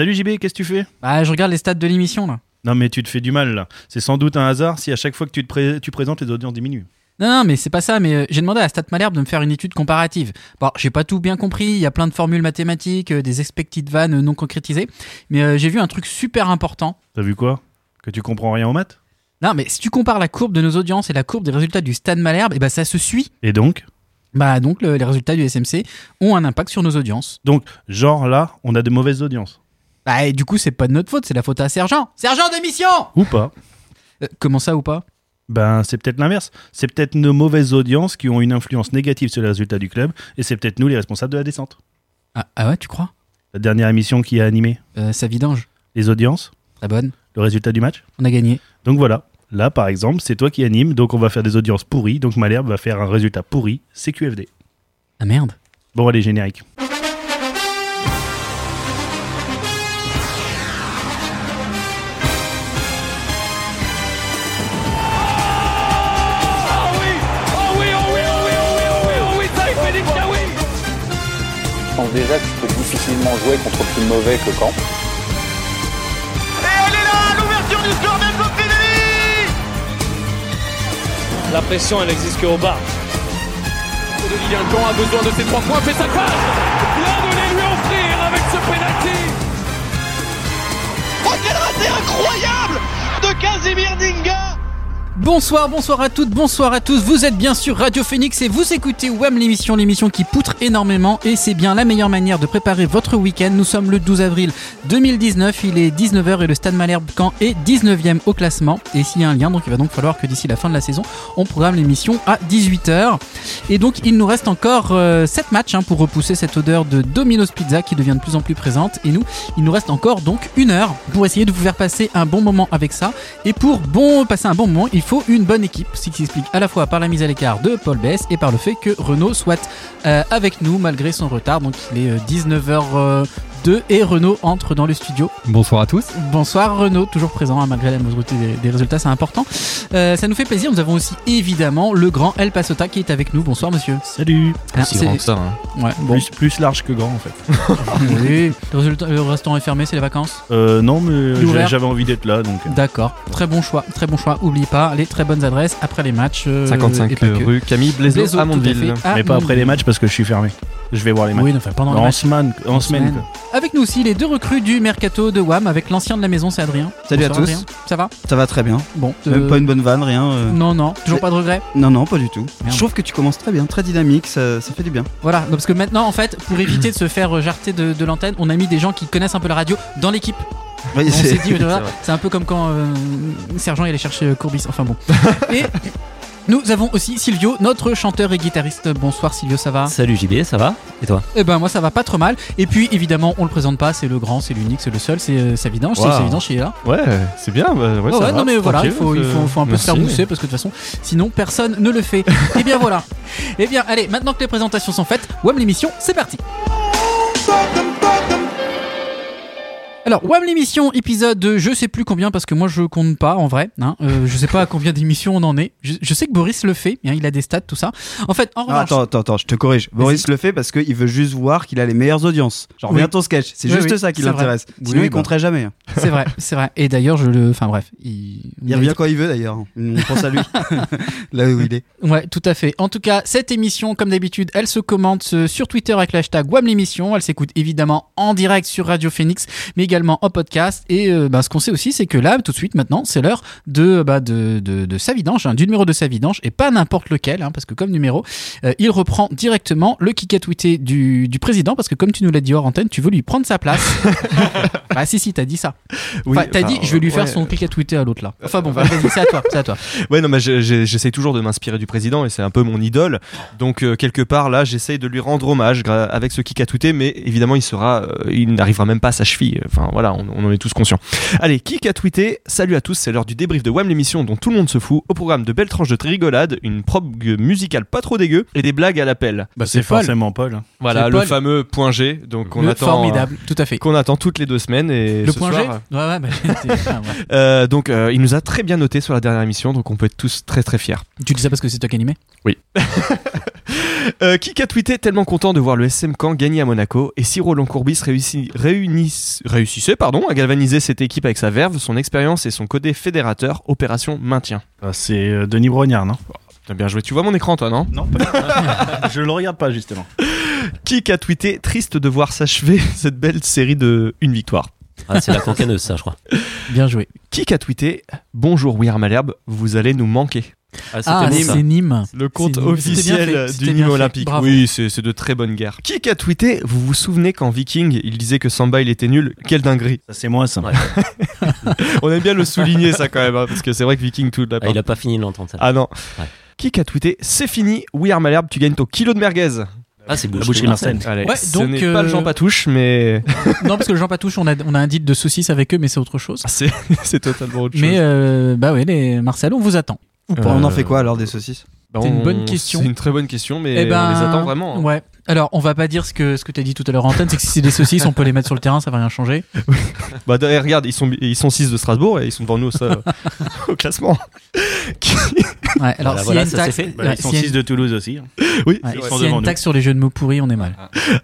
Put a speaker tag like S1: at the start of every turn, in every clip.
S1: Salut JB, qu'est-ce que tu fais?
S2: Bah, je regarde les stats de l'émission là.
S1: Non mais tu te fais du mal là. C'est sans doute un hasard si à chaque fois que tu te pré- tu présentes les audiences diminuent.
S2: Non, non, mais c'est pas ça. Mais euh, j'ai demandé à Stat Malherbe de me faire une étude comparative. Bon, j'ai pas tout bien compris. Il y a plein de formules mathématiques, euh, des expected vannes euh, non concrétisées. Mais euh, j'ai vu un truc super important.
S1: T'as vu quoi? Que tu comprends rien aux maths?
S2: Non, mais si tu compares la courbe de nos audiences et la courbe des résultats du Stade Malherbe, et ben ça se suit.
S1: Et donc?
S2: Bah donc le- les résultats du SMC ont un impact sur nos audiences.
S1: Donc, genre là, on a de mauvaises audiences.
S2: Bah et du coup c'est pas de notre faute, c'est la faute à Sergent. Sergent d'émission.
S1: Ou pas
S2: Euh, comment ça ou pas?
S1: Ben, c'est peut-être l'inverse. C'est peut-être nos mauvaises audiences qui ont une influence négative sur les résultats du club, et c'est peut-être nous les responsables de la descente.
S2: ah, ah ouais, tu crois?
S1: La dernière émission qui a animé
S2: euh, Ça vidange.
S1: les audiences,
S2: Très bonne.
S1: le résultat du match.
S2: On a gagné.
S1: Donc voilà. Là, par exemple, c'est toi qui anime, donc on va faire des audiences pourries. Donc Malherbe va faire un résultat pourri, c'est QFD.
S2: Ah merde.
S1: Bon, allez, générique.
S3: Déjà que tu peux difficilement jouer contre plus mauvais que Caen.
S4: Et elle est là, l'ouverture du score Fideli La pression, elle existe qu'au bas. De Lilian a besoin de ses trois points, fait sa passe Là de les lui offrir avec ce penalty Oh, quel raté incroyable de Casimir Dinga
S2: Bonsoir, bonsoir à toutes, bonsoir à tous. Vous êtes bien sûr Radio Phoenix et vous écoutez WAM l'émission, l'émission qui poutre énormément et c'est bien la meilleure manière de préparer votre week-end. Nous sommes le 12 avril 2019, il est 19h et le Stade Malherbe Caen est 19e au classement. Et s'il y a un lien, donc il va donc falloir que d'ici la fin de la saison, on programme l'émission à 18h. Et donc il nous reste encore 7 matchs hein, pour repousser cette odeur de Domino's Pizza qui devient de plus en plus présente. Et nous, il nous reste encore donc une heure pour essayer de vous faire passer un bon moment avec ça. Et pour bon passer un bon moment, il faut une bonne équipe, ce qui s'explique à la fois par la mise à l'écart de Paul Bess et par le fait que Renault soit euh, avec nous malgré son retard. Donc il est 19h02 et Renault entre dans le studio.
S5: Bonsoir à tous.
S2: Bonsoir Renault, toujours présent hein, malgré la majorité des, des résultats, c'est important. Euh, ça nous fait plaisir. Nous avons aussi évidemment le grand El Pasota qui est avec nous. Bonsoir monsieur.
S1: Salut
S2: Ah, c'est-
S5: grand que ça. hein.
S2: Ouais, bon.
S1: plus, plus large que grand, en fait.
S2: oui. Le, résultat- le restaurant est fermé, c'est les vacances?
S1: Euh, non, mais j'avais envie d'être là, donc... euh,
S2: D'accord, très bon choix, très bon choix. Oublie pas les très bonnes adresses après les matchs. euh, et
S5: 55
S2: pas que.
S5: rue Camille Blaiseau,
S2: Blaiseau,
S5: à Mondeville.
S1: mais pas après les matchs parce que je suis fermé. Je vais voir les matchs.
S2: Oui, enfin pendant les
S1: en
S2: matchs.
S1: semaine, en,
S2: En
S1: semaine.
S2: semaine.
S1: quoi.
S2: Avec nous aussi les deux recrues du mercato de WAM avec l'ancien de la maison, c'est Adrien.
S6: Salut à tous.
S2: Adrien. Ça va?
S6: Ça va très bien.
S2: Bon.
S6: Même
S2: euh,
S6: pas une bonne vanne, rien. euh.
S2: Non, non, toujours pas de regret.
S6: Non, non, pas du tout.
S2: Merde.
S6: Je trouve que tu commences très bien, très dynamique, ça, ça fait du bien.
S2: Voilà, parce que maintenant, en fait, pour éviter de se faire euh, jarter de, de l'antenne, on a mis des gens qui connaissent un peu la radio dans l'équipe.
S6: Oui,
S2: On
S6: c'est-
S2: s'est dit, voilà, c'est un peu comme quand euh, Sergent il allait chercher Courbis. Enfin bon. Et nous avons aussi Silvio, notre chanteur et guitariste. Bonsoir Silvio, ça va
S7: Salut JB, ça va Et toi
S2: Eh ben moi ça va pas trop mal. Et puis évidemment, on le présente pas, c'est le grand, c'est l'unique, c'est le seul, c'est euh, Savidange, c'est
S5: Wow.
S2: Savidange qui est là.
S5: Ouais, c'est bien. bah, ouais,
S2: Ouais,
S5: ça
S2: ouais,
S5: va,
S2: non mais voilà, il
S5: tranquille,
S2: faut, il
S5: euh,
S2: faut, faut un peu se faire mousser parce que de toute façon, sinon personne ne le fait. Et bien voilà. Et bien allez, maintenant que les présentations sont faites, WAM l'émission, c'est parti. Alors, WAM l'émission, épisode je sais plus combien parce que moi je compte pas en vrai. Hein, euh, je sais pas à combien d'émissions on en est. Je, je sais que Boris le fait, hein, il a des stats, tout ça. En fait, en
S6: Ah,
S2: revanche,
S6: attends, attends, attends, je te corrige. Boris le fait parce qu'il veut juste voir qu'il a les meilleures audiences. Genre,
S2: Oui.
S6: reviens ton sketch. C'est
S2: Oui,
S6: juste
S2: oui,
S6: ça qui l'intéresse. Sinon, il
S2: bah.
S6: compterait jamais. hein.
S2: c'est vrai, c'est vrai. Et d'ailleurs, je le. Enfin bref, il.
S6: Il revient quand il veut d'ailleurs. On pense à lui. Là où il est.
S2: Ouais, tout à fait. En tout cas, cette émission, comme d'habitude, elle se commente euh, sur Twitter avec le hashtag WAM l'émission. Elle s'écoute évidemment en direct sur Radio Phoenix, mais également en podcast. Et euh, bah, ce qu'on sait aussi, c'est que là, tout de suite, maintenant, c'est l'heure de, bah, de, de, de Savidange, hein, du numéro de Savidange, et pas n'importe lequel, hein, parce que comme numéro, euh, il reprend directement le kick à tweeté du, du président, parce que comme tu nous l'as dit hors antenne, tu veux lui prendre sa place. bah si, si, t'as dit ça.
S5: Oui,
S2: Enfin, t'as dit, je vais lui faire
S5: ouais.
S2: son kick à tweeté à l'autre là. Enfin bon, bah, vas-y, c'est à toi, c'est à toi.
S5: Ouais, non, mais j'essaie toujours de m'inspirer du président et c'est un peu mon idole. Donc, euh, quelque part, là, j'essaye de lui rendre hommage avec ce kick à touté, mais évidemment, il sera, euh, il n'arrivera même pas à sa cheville. Enfin, voilà, on, on en est tous conscients. Allez, kick à tweeter. Salut à tous, c'est l'heure du débrief de WAM l'émission dont tout le monde se fout. Au programme de belles tranches de rigolade, une prog musicale pas trop dégueu et des blagues à l'appel.
S1: Bah, c'est forcément Paul. hein.
S5: Voilà, le
S2: Paul.
S5: fameux point G. Donc, on
S2: Le
S5: attend.
S2: formidable, tout à fait.
S5: Qu'on attend toutes les deux semaines et
S2: Le
S5: ce
S2: point G Ouais, ouais, bah, ouais.
S5: euh, donc euh, il nous a très bien noté sur la dernière émission, donc on peut être tous très très fiers.
S2: Tu dis ça parce que c'est toi qui animais
S5: Euh, qui a tweeté tellement content de voir le SM Caen gagner à Monaco et si Roland Courbis réussit, réunit, réussit réussissait pardon, à galvaniser cette équipe avec sa verve, son expérience et son côté fédérateur, opération maintien.
S1: Ah, C'est euh, Denis Brognard, non?
S5: T'as bien joué, tu vois mon écran toi, non?
S1: Non, pas Je le regarde pas, justement.
S5: Qui a tweeté Triste de voir s'achever cette belle série de une victoire?
S7: Ah, c'est la cancaneuse, ça, je crois.
S2: Bien joué.
S5: Qui a tweeté Bonjour We Are Malherbe, vous allez nous manquer.
S7: Ah, c'était
S2: Ah,
S7: Nîmes.
S2: c'est Nîmes.
S5: Le compte
S2: C'est- c'était bien
S5: officiel
S2: fait, c'était
S5: du
S2: bien
S5: Nîmes
S2: fait.
S5: Olympique.
S2: Bravo.
S5: Oui, c'est c'est de très bonnes guerres. Qui a tweeté Vous vous souvenez qu'en Viking, il disait que Samba il était nul Quelle dinguerie
S1: Ça, c'est moi, ça.
S7: Ouais.
S5: On aime bien le souligner ça quand même, hein, parce que c'est vrai que Viking tout de la
S7: Ah, il a pas fini de l'entendre ça.
S5: Ah non.
S7: Ouais.
S5: Qui a tweeté C'est fini, We Are Malherbe, tu gagnes ton kilo de merguez.
S7: Ah, c'est
S1: La
S7: Boucherie Marseille.
S5: Allez,
S2: Ouais,
S5: ce
S2: donc,
S5: n'est
S2: euh,
S5: pas le Jean Patouche, mais
S2: non, parce que le Jean Patouche, on a, on a un deal de saucisses avec eux, mais c'est autre chose.
S5: c'est c'est totalement autre chose.
S2: Mais euh, bah ouais, les Marcel, on vous attend.
S6: Ou pas, On en
S5: Euh,
S6: fait quoi alors des saucisses?
S5: Bah,
S2: c'est une
S5: on-
S2: bonne question.
S5: C'est une très bonne question, mais
S2: Eh ben,
S5: on les attend vraiment. hein.
S2: Ouais. Alors, on va pas dire ce que ce que t'as dit tout à l'heure en antenne, c'est que si c'est des saucisses, on peut les mettre sur le terrain, ça va rien changer.
S5: Bah d'ailleurs, regarde, ils sont ils sont 6 de Strasbourg et ils sont devant nous ça, au classement. Qui-
S2: Ouais. Alors,
S7: Voilà,
S2: s'il y
S7: voilà,
S2: a une
S7: ça
S2: taxe,
S7: c'est fait.
S1: Bah,
S2: ouais,
S1: ils sont
S2: s'il y a
S1: 6 de Toulouse aussi. hein.
S5: Oui,
S2: Ouais,
S5: c'est
S1: ils
S5: vrai.
S1: sont
S2: s'il y a
S1: devant
S2: une
S1: nous.
S2: taxe sur les jeux de mots pourris, on est mal.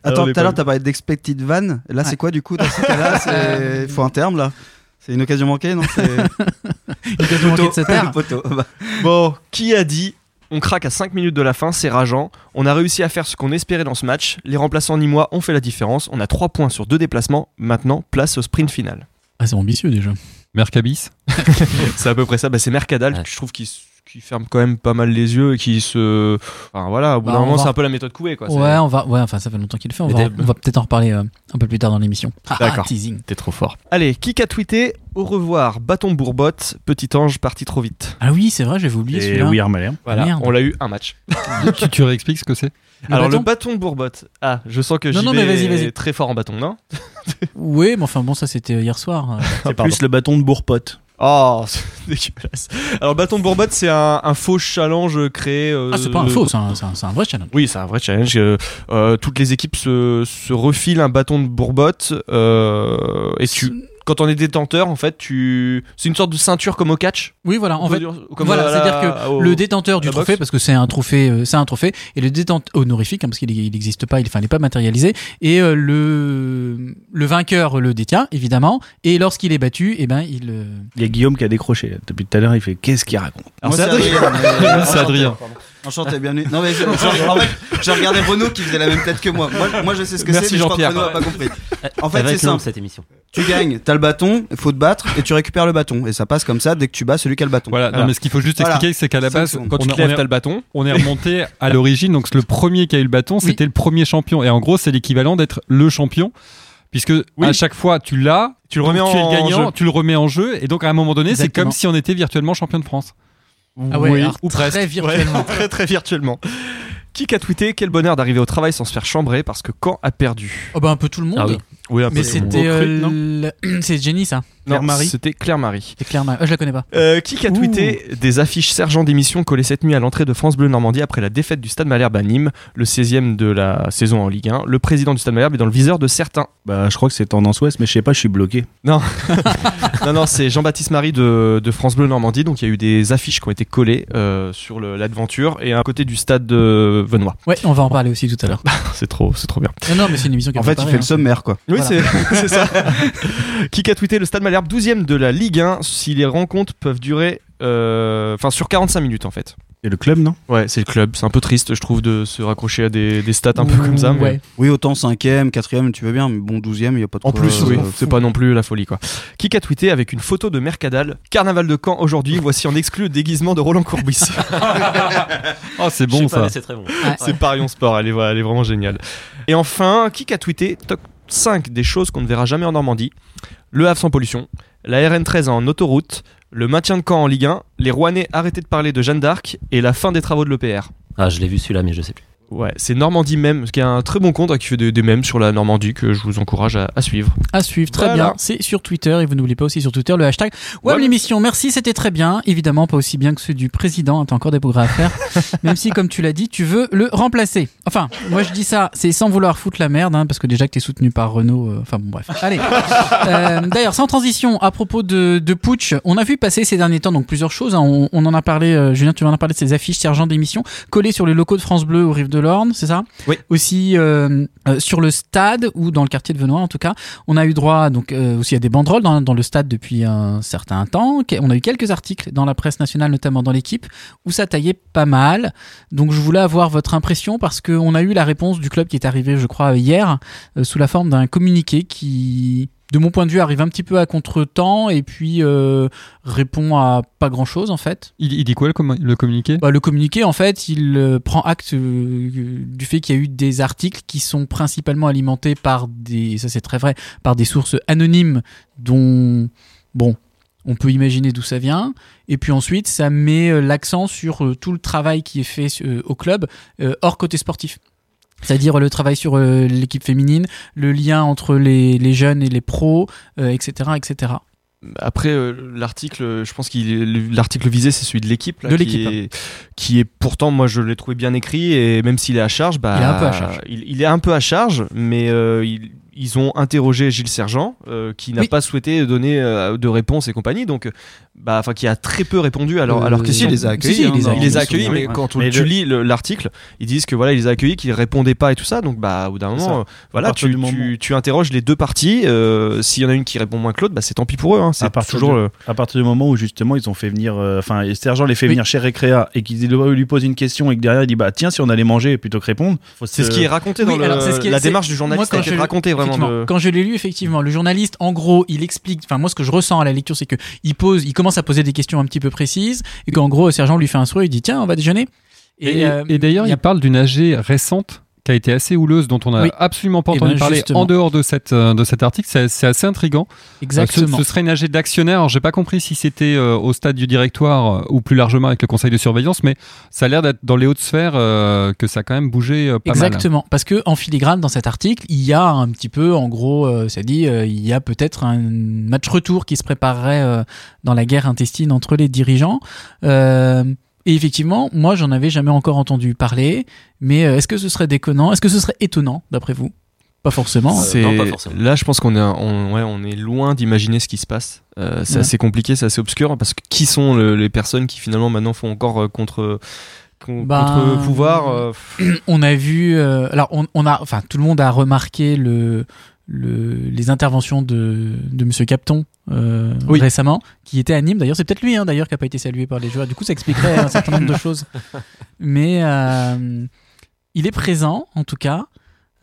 S6: Attends,
S5: on est
S6: tout à l'heure
S5: pas-
S6: t'as parlé d'expected van. Là
S2: Ouais.
S6: c'est quoi du coup dans ce cas-là C'est- Il faut un terme là C'est une occasion manquée non C'est
S2: Il a manqué de se taire.
S6: Poteau. Bah,
S5: Bon, qui a dit on craque à 5 minutes de la fin, c'est rageant. On a réussi à faire ce qu'on espérait dans ce match. Les remplaçants nîmois ont fait la différence. On a 3 points sur 2 déplacements. Maintenant, place au sprint final.
S2: Ah, c'est ambitieux déjà.
S8: Mercabis.
S5: C'est à peu près ça. Bah, c'est Mercadal,
S2: Ouais.
S5: je trouve qui ferme quand même pas mal les yeux et qui se. Enfin voilà, au bout
S2: Bah,
S5: d'un
S2: on
S5: moment,
S2: va-
S5: c'est un peu la méthode couée quoi.
S2: Ouais, on va. Ouais, enfin, ça fait longtemps qu'il le fait. On
S5: Mais
S2: va, peut-être en reparler euh, un peu plus tard dans l'émission. Ah,
S5: D'accord.
S2: ah, teasing.
S5: T'es trop fort. Allez, qui a tweeté Au revoir, bâton bourbotte, petit ange parti trop vite.
S2: Ah oui, c'est vrai, j'avais oublié celui-là.
S5: Voilà,
S2: Merde.
S5: on l'a eu un match.
S8: tu, tu réexpliques ce que c'est
S2: Le
S5: Alors
S2: bâton
S5: le bâton de bourbotte. Ah, je sens que
S2: Non,
S5: JB
S2: non, mais vas-y, vas-y.
S5: est très fort en bâton, non?
S2: Oui, mais enfin bon, ça c'était hier soir.
S1: C'est plus le bâton de Bourpote.
S5: Oh, c'est dégueulasse. Alors, le bâton de Bourbotte, c'est un, un faux challenge créé. euh,
S2: Ah, c'est pas un faux, c'est un, c'est un- un vrai challenge.
S5: Oui, c'est un vrai challenge. euh, euh, toutes les équipes se, se refilent un bâton de Bourbotte. euh, et tu, quand on est détenteur, en fait, tu. C'est une sorte de ceinture comme au catch.
S2: Oui, voilà. En fait,
S5: comme
S2: voilà, c'est-à-dire que
S5: au-
S2: le détenteur du trophée,
S5: boxe.
S2: parce que c'est un trophée, euh, c'est un trophée, et le détenteur honorifique, hein, parce qu'il il n'existe pas, il, enfin, il n'est pas matérialisé, et euh, le le vainqueur le détient évidemment, et lorsqu'il est battu, eh ben il euh,
S1: Il y a Guillaume qui a décroché. Depuis tout à l'heure, il fait Qu'est-ce qu'il raconte?
S5: Alors,
S6: Moi,
S5: c'est Adrien.
S8: Adrien.
S6: Enchanté, bienvenue. Non mais je, je- en fait, j'ai regardé Renaud qui faisait la même tête que moi. Moi, moi, je sais ce que c'est,
S5: Merci
S6: mais je crois que
S5: Jean-Pierre.
S6: Renaud a pas compris. En
S7: Elle
S6: fait, c'est simple.
S7: cette émission.
S6: Tu gagnes, t'as le bâton, il faut te battre et tu récupères le bâton. Et ça passe comme ça dès que tu bats celui qui a le bâton.
S8: Voilà,
S5: Voilà.
S8: non mais ce qu'il faut juste
S6: Voilà.
S8: expliquer, c'est qu'à la base.
S5: Quand tu
S8: on,
S5: te lèves, t'as le bâton.
S8: on est remonté à l'origine, donc c'est le premier qui a eu le bâton, c'était le premier champion. Et en gros, c'est l'équivalent d'être le champion, puisque
S5: Oui.
S8: à chaque fois tu l'as,
S5: Tu le
S8: donc
S5: remets
S8: tu es
S5: en
S8: le gagnant,
S5: jeu.
S8: tu le remets en jeu, et donc à un moment donné, c'est comme si on était virtuellement champion de France.
S2: Ah ouais,
S5: Oui,
S2: alors,
S5: ou
S2: très
S5: presque.
S2: virtuellement.
S5: Ouais, très très virtuellement. Qui a tweeté Quel bonheur d'arriver au travail sans se faire chambrer parce que quand a perdu?
S2: Oh bah un peu tout le monde.
S7: Ah oui.
S5: Oui, un peu
S2: Mais
S5: monde.
S2: c'était euh, c'est Jenny ça.
S5: Non,
S1: Claire-Marie
S5: C'était Claire-Marie.
S2: C'est clairement. Ah, je la connais pas.
S5: Euh, qui a tweeté des affiches sergent d'émission collées cette nuit à l'entrée de France Bleu Normandie après la défaite du Stade Malherbe à Nîmes, le 16e de la saison en Ligue 1 Le président du Stade Malherbe est dans le viseur de certains.
S1: Bah, je crois que c'est tendance ouest, mais je sais pas, je suis bloqué.
S5: Non, non, c'est Jean-Baptiste Marie de, de France Bleu Normandie. Donc il y a eu des affiches qui ont été collées euh, sur l'aventure et à côté du stade de Venois.
S2: Ouais, on va en parler aussi tout à l'heure.
S5: C'est trop, c'est trop bien.
S2: Non, non, mais c'est une émission qui
S6: En fait, il fait le
S2: hein.
S6: sommaire quoi.
S5: Oui,
S2: Voilà.
S5: c'est ça. qui a tweeté le Stade Malherbe 12e de la Ligue 1 si les rencontres peuvent durer, euh, enfin sur 45 minutes en fait.
S1: C'est le club, non?
S5: Ouais, c'est le club. C'est un peu triste, je trouve, de se raccrocher à des, des stats un peu comme ça. mais-
S2: Ouais.
S6: Oui, autant 5ème, 4ème, tu veux bien, mais bon, 12ème, il n'y a pas de
S5: En
S6: quoi,
S5: plus,
S6: euh,
S5: oui, c'est pas non plus la folie quoi. Qui a tweeté avec une photo de Mercadal Carnaval de Caen aujourd'hui, voici en exclu le déguisement de Roland Courbis.
S8: Oh, c'est bon ça.
S7: c'est très bon.
S5: c'est Parion Sport, elle est, elle est vraiment géniale. Et enfin, qui a tweeté top 5 des choses qu'on ne verra jamais en Normandie? Le Havre sans pollution, la RN13 en autoroute, le maintien de Caen en Ligue 1, les Rouennais arrêtés de parler de Jeanne d'Arc et la fin des travaux de l'EPR.
S7: Ah, je l'ai vu celui-là, mais je sais plus.
S5: Ouais, c'est Normandie même, qui est un très bon compte hein, qui fait des, des mèmes sur la Normandie que je vous encourage à, à suivre.
S2: À suivre, très
S5: Voilà.
S2: bien. C'est sur Twitter et vous n'oubliez pas aussi sur Twitter le hashtag Web l'émission. Merci, c'était très bien. Évidemment, pas aussi bien que ceux du président. T'as encore des progrès à faire. Même si, comme tu l'as dit, tu veux le remplacer. Enfin, moi je dis ça, c'est sans vouloir foutre la merde, hein, parce que déjà que t'es soutenu par Renault. euh, Enfin bon, bref. Allez. Euh, D'ailleurs, sans transition, à propos de, de Putsch, on a vu passer ces derniers temps donc plusieurs choses. hein. On, on en a parlé, euh, Julien, tu en as parlé de ces affiches sergent d'émission collées sur les locaux de France Bleu aux rives de de l'Orne, c'est ça?
S6: Oui.
S2: Aussi euh, euh, sur le stade ou dans le quartier de Venoy en tout cas, on a eu droit donc euh, aussi à des banderoles dans, dans le stade depuis un certain temps. On a eu quelques articles dans la presse nationale, notamment dans l'équipe, où ça taillait pas mal. Donc je voulais avoir votre impression parce qu'on a eu la réponse du club qui est arrivé, je crois, hier, sous la forme d'un communiqué qui, de mon point de vue, arrive un petit peu à contre-temps et puis euh, répond à pas grand-chose en fait.
S8: Il, il dit quoi le, commu- le communiqué?
S2: Bah, le communiqué, en fait, il euh, prend acte euh, du fait qu'il y a eu des articles qui sont principalement alimentés par des, ça c'est très vrai, par des sources anonymes dont, bon, on peut imaginer d'où ça vient. Et puis ensuite, ça met l'accent sur tout le travail qui est fait au club hors côté sportif. C'est-à-dire le travail sur euh, l'équipe féminine, le lien entre les, les jeunes et les pros, euh, etc., etc.
S5: Après euh, l'article, je pense qu'il l'article visé c'est celui de l'équipe
S2: De
S5: qui
S2: l'équipe,
S5: est- qui est pourtant moi je l'ai trouvé bien écrit et même s'il est à charge, bah
S2: Il est un peu à charge.
S5: Il, il est un peu à charge, mais il- ils ont interrogé Gilles Sergent euh, qui n'a
S2: Oui.
S5: pas souhaité donner euh, de réponse et compagnie, donc bah enfin qui a très peu répondu alors
S2: Euh,
S5: alors que
S6: si, il les a accueillis,
S2: si, si,
S6: hein,
S2: il les a
S5: il les accueillis, mais
S6: ouais.
S5: quand
S1: Mais
S5: tu
S1: le-
S5: lis le- l'article, ils disent que voilà, ils les a accueillis, qu'ils répondaient pas et tout ça. Donc bah au bout d'un moment, euh, voilà, tu,
S1: du moment-
S5: tu, tu interroges les deux parties. euh, S'il y en a une qui répond moins que l'autre, bah c'est tant pis pour eux. Hein.
S1: à
S5: C'est toujours le-
S1: à partir du moment où justement ils ont fait venir, enfin, Sergent les fait
S2: Oui.
S1: venir chez Recrea et qu'ils lui posent une question et que derrière il dit bah tiens si on allait manger plutôt que répondre.
S5: C'est ce qui est raconté dans la démarche du journaliste
S2: moi, quand je-
S5: vraiment.
S2: Effectivement,
S5: De...
S2: Quand je l'ai lu, effectivement, le journaliste, en gros, il explique. Enfin, moi, ce que je ressens à la lecture, c'est que il pose, il commence à poser des questions un petit peu précises, et qu'en gros, le sergent lui fait un sourire, il dit tiens, on va déjeuner.
S8: Et,
S2: euh,
S8: et d'ailleurs,
S2: il a-
S8: il parle d'une AG récente qui a été assez houleuse, dont on n'a
S2: Oui.
S8: absolument pas
S2: Eh
S8: entendu
S2: ben,
S8: parler
S2: justement.
S8: en dehors de, cette, euh, de cet article. C'est assez intriguant.
S2: exactement.
S8: Ce, ce serait une AG d'actionnaires. J'ai pas compris si c'était euh, au stade du directoire euh, ou plus largement avec le conseil de surveillance, mais ça a l'air d'être dans les hautes sphères euh, que ça a quand même bougé euh, pas mal.
S2: Exactement, parce que en filigrane dans cet article, il y a un petit peu, en gros, euh, ça dit, euh, il y a peut-être un match retour qui se préparerait euh, dans la guerre intestine entre les dirigeants. Euh, et effectivement, moi, j'en avais jamais encore entendu parler, mais euh, est-ce que ce serait déconnant? Est-ce que ce serait étonnant, d'après vous? Pas forcément.
S5: C'est-
S7: non, pas forcément.
S5: Là, je pense qu'on est, on, ouais, on est loin d'imaginer ce qui se passe. Euh, c'est
S2: Ouais.
S5: assez compliqué, c'est assez obscur parce que qui sont le- les personnes qui finalement maintenant font encore euh, contre con-
S2: Ben,
S5: pouvoir euh,
S2: on a vu, euh, alors on, on a, enfin tout le monde a remarqué le, le les interventions de, de Monsieur Capton euh,
S5: Oui.
S2: récemment, qui était à Nîmes. D'ailleurs, c'est peut-être lui, hein, d'ailleurs, qui a pas été salué par les joueurs. Du coup, ça expliquerait un certain nombre de choses. Mais euh, il est présent, en tout cas.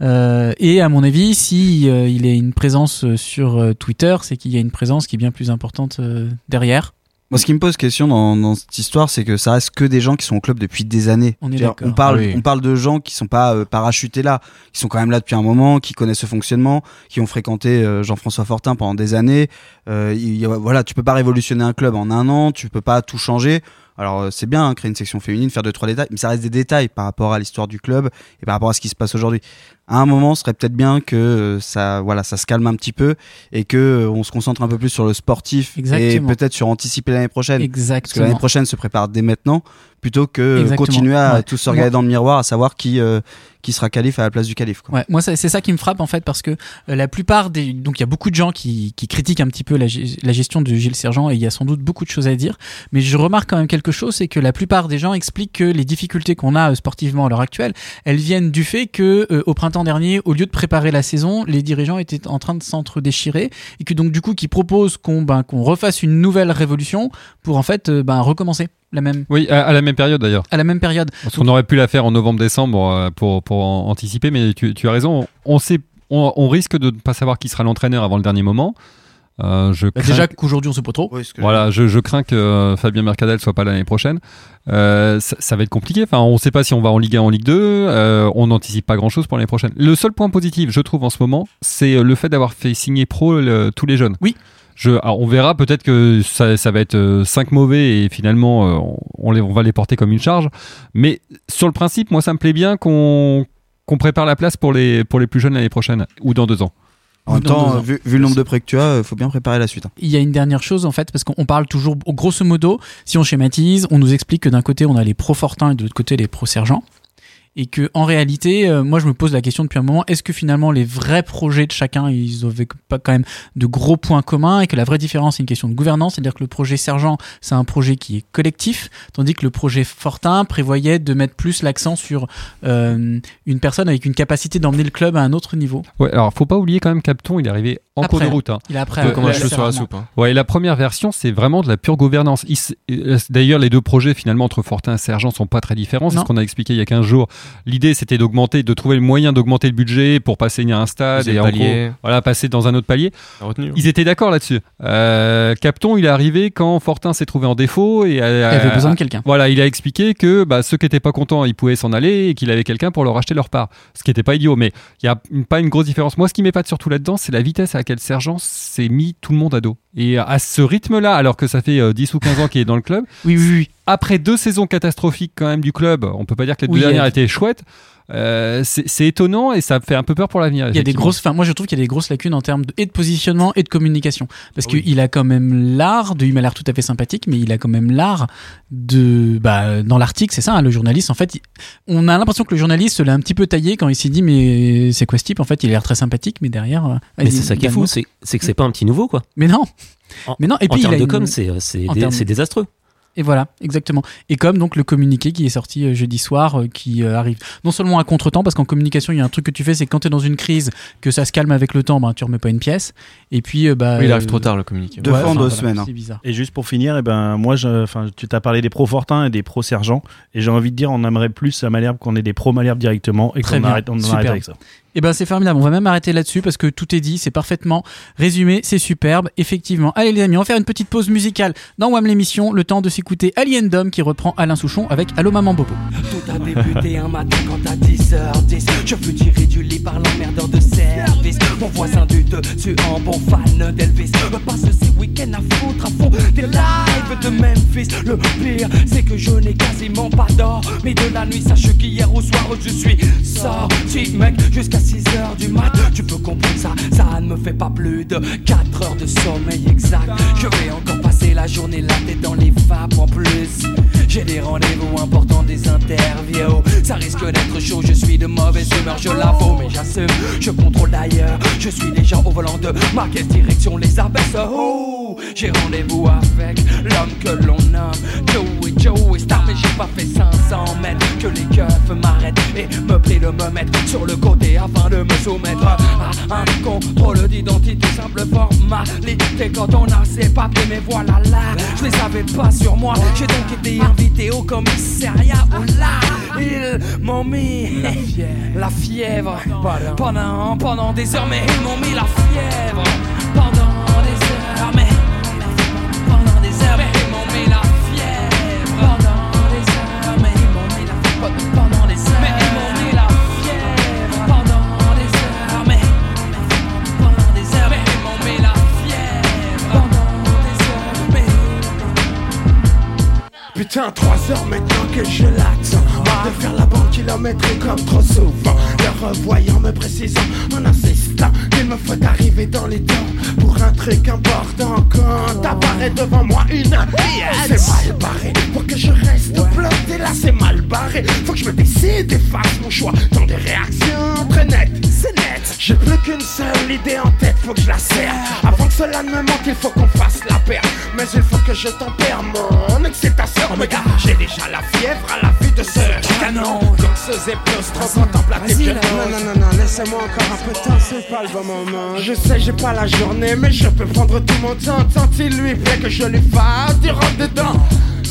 S2: Euh, et à mon avis, si euh, il a une présence sur euh, Twitter, c'est qu'il y a une présence qui est bien plus importante euh, derrière.
S6: Moi, ce qui me pose question dans, dans cette histoire, c'est que ça reste que des gens qui sont au club depuis des années.
S2: On est
S6: C'est-à-dire,
S2: d'accord.
S6: on parle,
S2: Oui.
S6: on parle de gens qui sont pas euh, parachutés là, qui sont quand même là depuis un moment, qui connaissent ce fonctionnement, qui ont fréquenté euh, Jean-François Fortin pendant des années. Euh, il y a- voilà, tu peux pas révolutionner un club en un an, tu peux pas tout changer. Alors euh, c'est bien, hein, créer une section féminine, faire deux trois détails, mais ça reste des détails par rapport à l'histoire du club et par rapport à ce qui se passe aujourd'hui. À un moment, ce serait peut-être bien que euh, ça, voilà, ça se calme un petit peu et que euh, on se concentre un peu plus sur le sportif et
S2: Exactement.
S6: peut-être sur anticiper l'année prochaine. Parce que l'année
S2: Exactement.
S6: prochaine se prépare dès maintenant, plutôt que
S2: Exactement.
S6: continuer à
S2: Ouais.
S6: tous se regarder dans le miroir, à savoir qui euh, qui sera calife à la place du calife. Quoi.
S2: Ouais, moi c'est ça qui me frappe en fait parce que euh, la plupart des donc il y a beaucoup de gens qui, qui critiquent un petit peu la, ge- la gestion de Gilles Sergent et il y a sans doute beaucoup de choses à dire mais je remarque quand même quelque chose c'est que la plupart des gens expliquent que les difficultés qu'on a euh, sportivement à l'heure actuelle elles viennent du fait que euh, au printemps dernier au lieu de préparer la saison les dirigeants étaient en train de s'entre-déchirer et que donc du coup qui proposent qu'on ben, qu'on refasse une nouvelle révolution pour en fait euh, ben, recommencer la même
S8: Oui, à, à la même période d'ailleurs.
S2: à la même période
S8: Parce qu'on aurait pu la faire en novembre-décembre euh, pour, pour en- anticiper, mais tu, tu as raison. On, sait, on, on risque de ne pas savoir qui sera l'entraîneur avant le dernier moment. Euh, je
S2: Bah,
S8: crains
S2: déjà qu'aujourd'hui on sait pas trop
S6: Oui, ce que
S8: Voilà, je, je crains que euh, Fabien Mercadal soit pas l'année prochaine. Euh, ça, ça va être compliqué. Enfin, on ne sait pas si on va en Ligue 1, en Ligue 2. Euh, on n'anticipe pas grand-chose pour l'année prochaine. Le seul point positif, je trouve, en ce moment, c'est le fait d'avoir fait signer pro le- tous les jeunes.
S2: Oui.
S8: Je, alors, on verra peut-être que ça, ça va être 5 mauvais et finalement euh, on, on les, on va les porter comme une charge. Mais sur le principe, moi ça me plaît bien qu'on qu'on prépare la place pour les, pour les plus jeunes l'année prochaine ou dans deux ans.
S6: En même temps,
S2: ans.
S6: euh, vu, vu le nombre de prêts que tu as, il faut bien préparer la suite. hein.
S2: il y a une dernière chose en fait parce qu'on parle toujours grosso modo si on schématise on nous explique que d'un côté on a les pros Fortin et de l'autre côté les pros sergents et que en réalité, euh, moi je me pose la question depuis un moment est-ce que finalement les vrais projets de chacun, ils avaient pas quand même de gros points communs et que la vraie différence c'est une question de gouvernance, c'est-à-dire que le projet Sergent c'est un projet qui est collectif, tandis que le projet Fortin prévoyait de mettre plus l'accent sur euh, une personne avec une capacité d'emmener le club à un autre niveau.
S8: Ouais, alors faut pas oublier quand même Capton, il est arrivé en
S2: Après,
S8: cours de route. hein.
S2: Il a après
S5: Un peu comme un
S2: euh,
S5: cheveu sur la soupe. hein.
S8: Ouais, et la première version, c'est vraiment de la pure gouvernance. Euh, D'ailleurs, les deux projets, finalement, entre Fortin et Sergent, sont pas très différents. C'est ce qu'on a expliqué il y a 15 jours. L'idée, c'était d'augmenter, de trouver le moyen d'augmenter le budget pour passer à un stade et en gros, voilà, passer dans un autre palier.
S5: La retenue, hein.
S8: Ils étaient d'accord là-dessus. Euh, Capton, il est arrivé quand Fortin s'est trouvé en défaut et
S2: Il
S8: a,
S2: avait besoin de quelqu'un.
S8: voilà, il a expliqué que bah, ceux qui n'étaient pas contents, ils pouvaient s'en aller et qu'il avait quelqu'un pour leur acheter leur part. Ce qui n'était pas idiot, mais il n'y a pas une grosse différence. Moi, ce qui m'épate surtout là-dedans, c'est la vitesse à laquelle Sergent s'est mis tout le monde à dos. Et à ce rythme-là, alors que ça fait euh, 10 ou 15 ans qu'il est dans le club,
S2: Oui, oui, oui.
S8: après deux saisons catastrophiques quand même du club, on peut pas dire que les deux
S2: Oui,
S8: dernières
S2: euh,
S8: étaient chouettes, euh, c'est étonnant et ça fait un peu peur pour l'avenir.
S2: Il y a des grosses, enfin, moi je trouve qu'il y a des grosses lacunes en termes de, et de positionnement et de communication. Parce
S8: Oui.
S2: qu'il a quand même l'art de, il m'a l'air tout à fait sympathique, mais il a quand même l'art de, bah, dans l'article, c'est ça, hein, le journaliste, en fait, il- on a l'impression que le journaliste l'a un petit peu taillé quand il s'est dit, mais c'est quoi ce type? En fait, il a l'air très sympathique, mais derrière, euh,
S7: Mais c'est ça qui est fou, c'est que c'est pas un petit nouveau, quoi.
S2: Mais non!
S7: En-
S2: mais non, et
S7: en
S2: puis il
S7: termes de
S2: une-
S7: com, c'est c'est
S2: en
S7: c'est désastreux.
S2: Et voilà, exactement. Et comme donc le communiqué qui est sorti euh, jeudi soir, euh, qui euh, arrive non seulement à contre-temps, parce qu'en communication, il y a un truc que tu fais, c'est quand tu es dans une crise, que ça se calme avec le temps, ben, tu remets pas une pièce. Et puis, euh, bah.
S5: Oui, il arrive
S2: euh,
S5: trop tard le communiqué.
S6: Deux fois en deux
S2: voilà,
S6: semaines, hein.
S2: C'est bizarre.
S1: Et juste pour finir, eh ben, moi, je, enfin, tu t'as parlé des pros Fortin et des pros Sergent. Et j'ai envie de dire, on aimerait plus à Malherbe qu'on ait des pros Malherbe directement et qu'on
S2: bien,
S1: arrête, on en arrête avec ça.
S2: Et ben c'est formidable. On va même arrêter là-dessus parce que tout est dit, c'est parfaitement résumé, c'est superbe, effectivement. Allez les amis, on va faire une petite pause musicale dans WAM l'émission, le temps de s'écouter Alien Dom qui reprend Alain Souchon avec Allô maman Bobo.
S9: Tout a débuté un matin quand à 10h10 Je fus tiré du lit par l'emmerdeur de Mon voisin du dessus en bon fan d'Elvis. Passe ses week-ends à foutre à fond des lives de Memphis. Le pire c'est que je n'ai quasiment pas d'or Mais de la nuit. Sache qu'hier au soir je suis sorti mec Jusqu'à 6h du mat. Tu peux comprendre ça, ça ne me fait pas plus de 4 heures de sommeil exact. Je vais encore passer la journée la tête dans les vapes en plus j'ai des rendez-vous importants, des interviews. Ça risque d'être chaud, je suis de mauvaise humeur, je l'avoue, mais j'assume. Je contrôle d'ailleurs, je suis déjà au volant de ma direction les abaisse. Oh, j'ai rendez-vous avec l'homme que l'on nomme Joey Joey Star, mais j'ai pas fait 500 mètres. Que les keufs m'arrêtent et me prient de me mettre sur le côté afin de me soumettre à un contrôle d'identité. Simple formalité quand on a ses papiers, mais voilà je les avais pas sur moi. J'ai donc été invité au commissariat. Là, ils m'ont mis la fièvre. Pendant, pendant des heures, mais ils m'ont mis la fièvre. Pendant
S10: Putain, trois heures maintenant que je l'attends. De faire la banque kilométrique comme trop souvent. Le revoyant me précisant en insistant Qu'il me faut arriver dans les temps Pour un truc important. Quand apparaît devant moi une C'est mal barré Pour que je reste bloqué là c'est mal barré. Faut que je me décide et fasse mon choix. Dans des réactions très nettes C'est net J'ai plus qu'une seule idée en tête Faut que je la serre. Avant que cela ne me manque il faut qu'on fasse la paire. Mais il faut que je tempère mon excitation. Oh god. J'ai déjà la fièvre à la vue de ce canon. Donc ce plus
S9: Vas-y,
S10: Je-
S9: là.
S10: Non non non non laissez-moi encore un peu de temps C'est pas le bon moment. Je sais j'ai pas la journée Mais je peux prendre tout mon temps. Tant il lui plaît que je lui fasse du rentre dedans.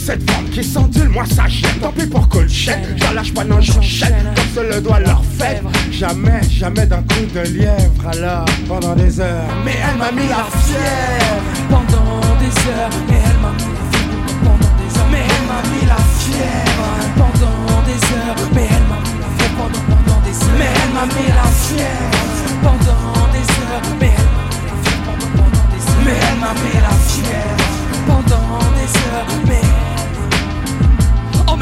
S10: Cette forme qui s'endule, moi ça gêne. Tant pis pour cool chaîne, je lâche pas non j'enchaîne se le doit leur fèvre. Jamais, jamais d'un coup de lièvre. Alors pendant des heures. Mais elle m'a mis la fièvre.
S9: pendant des heures. Et elle m'a mis la fièvre. Pendant des heures. Mais elle m'a mis la fièvre. Pendant des heures. Mais elle m'a mis la fièvre. Pendant, pendant des heures. Mais elle m'a mis la fièvre. Pendant des heures. Mais elle m'a mis la fièvre. Pendant, pendant des heures. Mais elle m'a mis la fièvre. Pendant des heures. Mais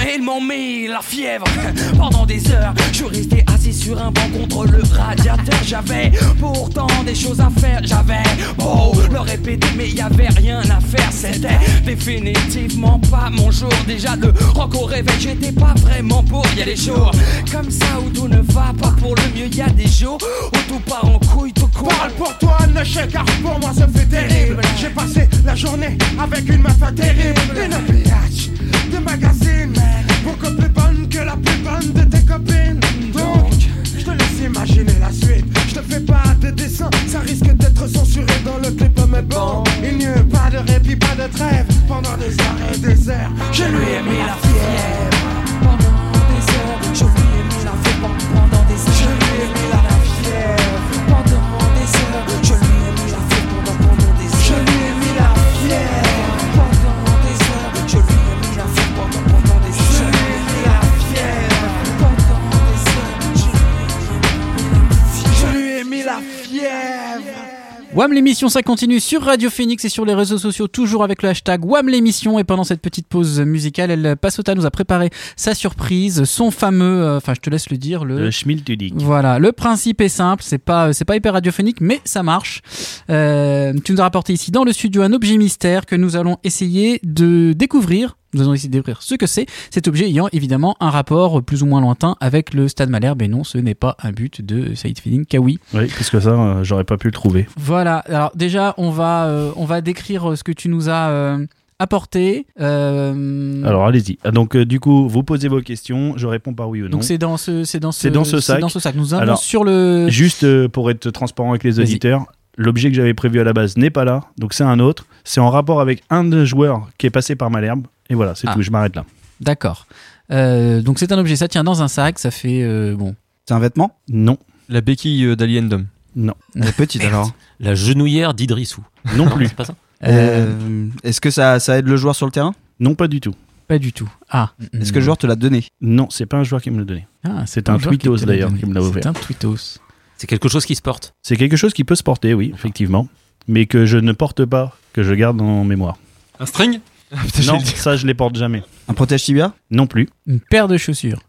S9: mais ils m'ont mis la fièvre pendant des heures Je resté assis sur un banc contre le radiateur J'avais pourtant des choses à faire J'avais beau leur répéter péter, mais y avait rien à faire. C'était définitivement pas mon jour. Déjà de rock au réveil, j'étais pas vraiment pour. Y a des jours comme ça où tout ne va pas pour le mieux. Y a des jours où tout part en couille, tout court.
S10: Parle pour toi, ne chèque, car pour moi ça fait terrible. J'ai passé la journée avec une meuf terrible. Une
S2: l'émission, ça continue sur Radio Phoenix et sur les réseaux sociaux, toujours avec le hashtag WAM l'émission. Et pendant cette petite pause musicale, elle, Passota nous a préparé sa surprise, son fameux, euh, enfin je te laisse le dire, le...
S1: Le.
S2: Voilà, le principe est simple, c'est pas c'est pas hyper radiophonique, mais ça marche. Euh, tu nous as rapporté ici dans le studio un objet mystère que nous allons essayer de découvrir. Nous allons essayer de découvrir ce que c'est. Cet objet ayant évidemment un rapport plus ou moins lointain avec le Stade Malherbe. Et non, ce n'est pas un but de Saïd Feeling Kawi.
S1: Oui, parce que ça, euh, j'aurais pas pu le trouver.
S2: Voilà. Alors déjà, on va euh, on va décrire ce que tu nous as euh, apporté. Euh,
S1: Alors allez-y. Ah, Donc euh, du coup, vous posez vos questions, je réponds par oui ou non.
S2: donc c'est dans ce c'est dans ce
S1: C'est dans ce sac.
S2: dans ce sac. Nous
S1: Alors,
S2: sur le
S1: Juste euh, pour être transparent avec les auditeurs, l'objet que j'avais prévu à la base n'est pas là, donc c'est un autre. C'est en rapport avec un des joueurs qui est passé par Malherbe. Et voilà, c'est
S2: Ah.
S1: tout, je m'arrête là.
S2: D'accord. Euh, donc c'est un objet, ça tient dans un sac, ça fait euh, bon.
S6: C'est un vêtement?
S1: Non,
S5: La béquille euh, d'Aliendom.
S1: non,
S6: Elle est petite alors.
S7: La genouillère d'Idrissou.
S1: non plus,
S7: C'est pas ça
S2: Euh,
S6: Est-ce que ça, ça aide le joueur sur le terrain?
S1: Non pas du tout.
S2: Pas du tout. Ah.
S6: Est-ce que le joueur te l'a donné?
S1: Non, c'est pas un joueur qui me l'a donné.
S2: Ah,
S1: C'est un
S2: qui
S1: tweetos
S2: l'a
S1: d'ailleurs qui me l'a ouvert.
S2: C'est un tweetos.
S7: C'est quelque chose qui se porte.
S1: C'est quelque chose qui peut se porter, oui, effectivement, mais que je ne porte pas, que je garde en mémoire.
S8: Un string?
S1: Non, ça je les porte jamais.
S6: Un protège tibia?
S1: Non plus.
S2: Une paire de chaussures?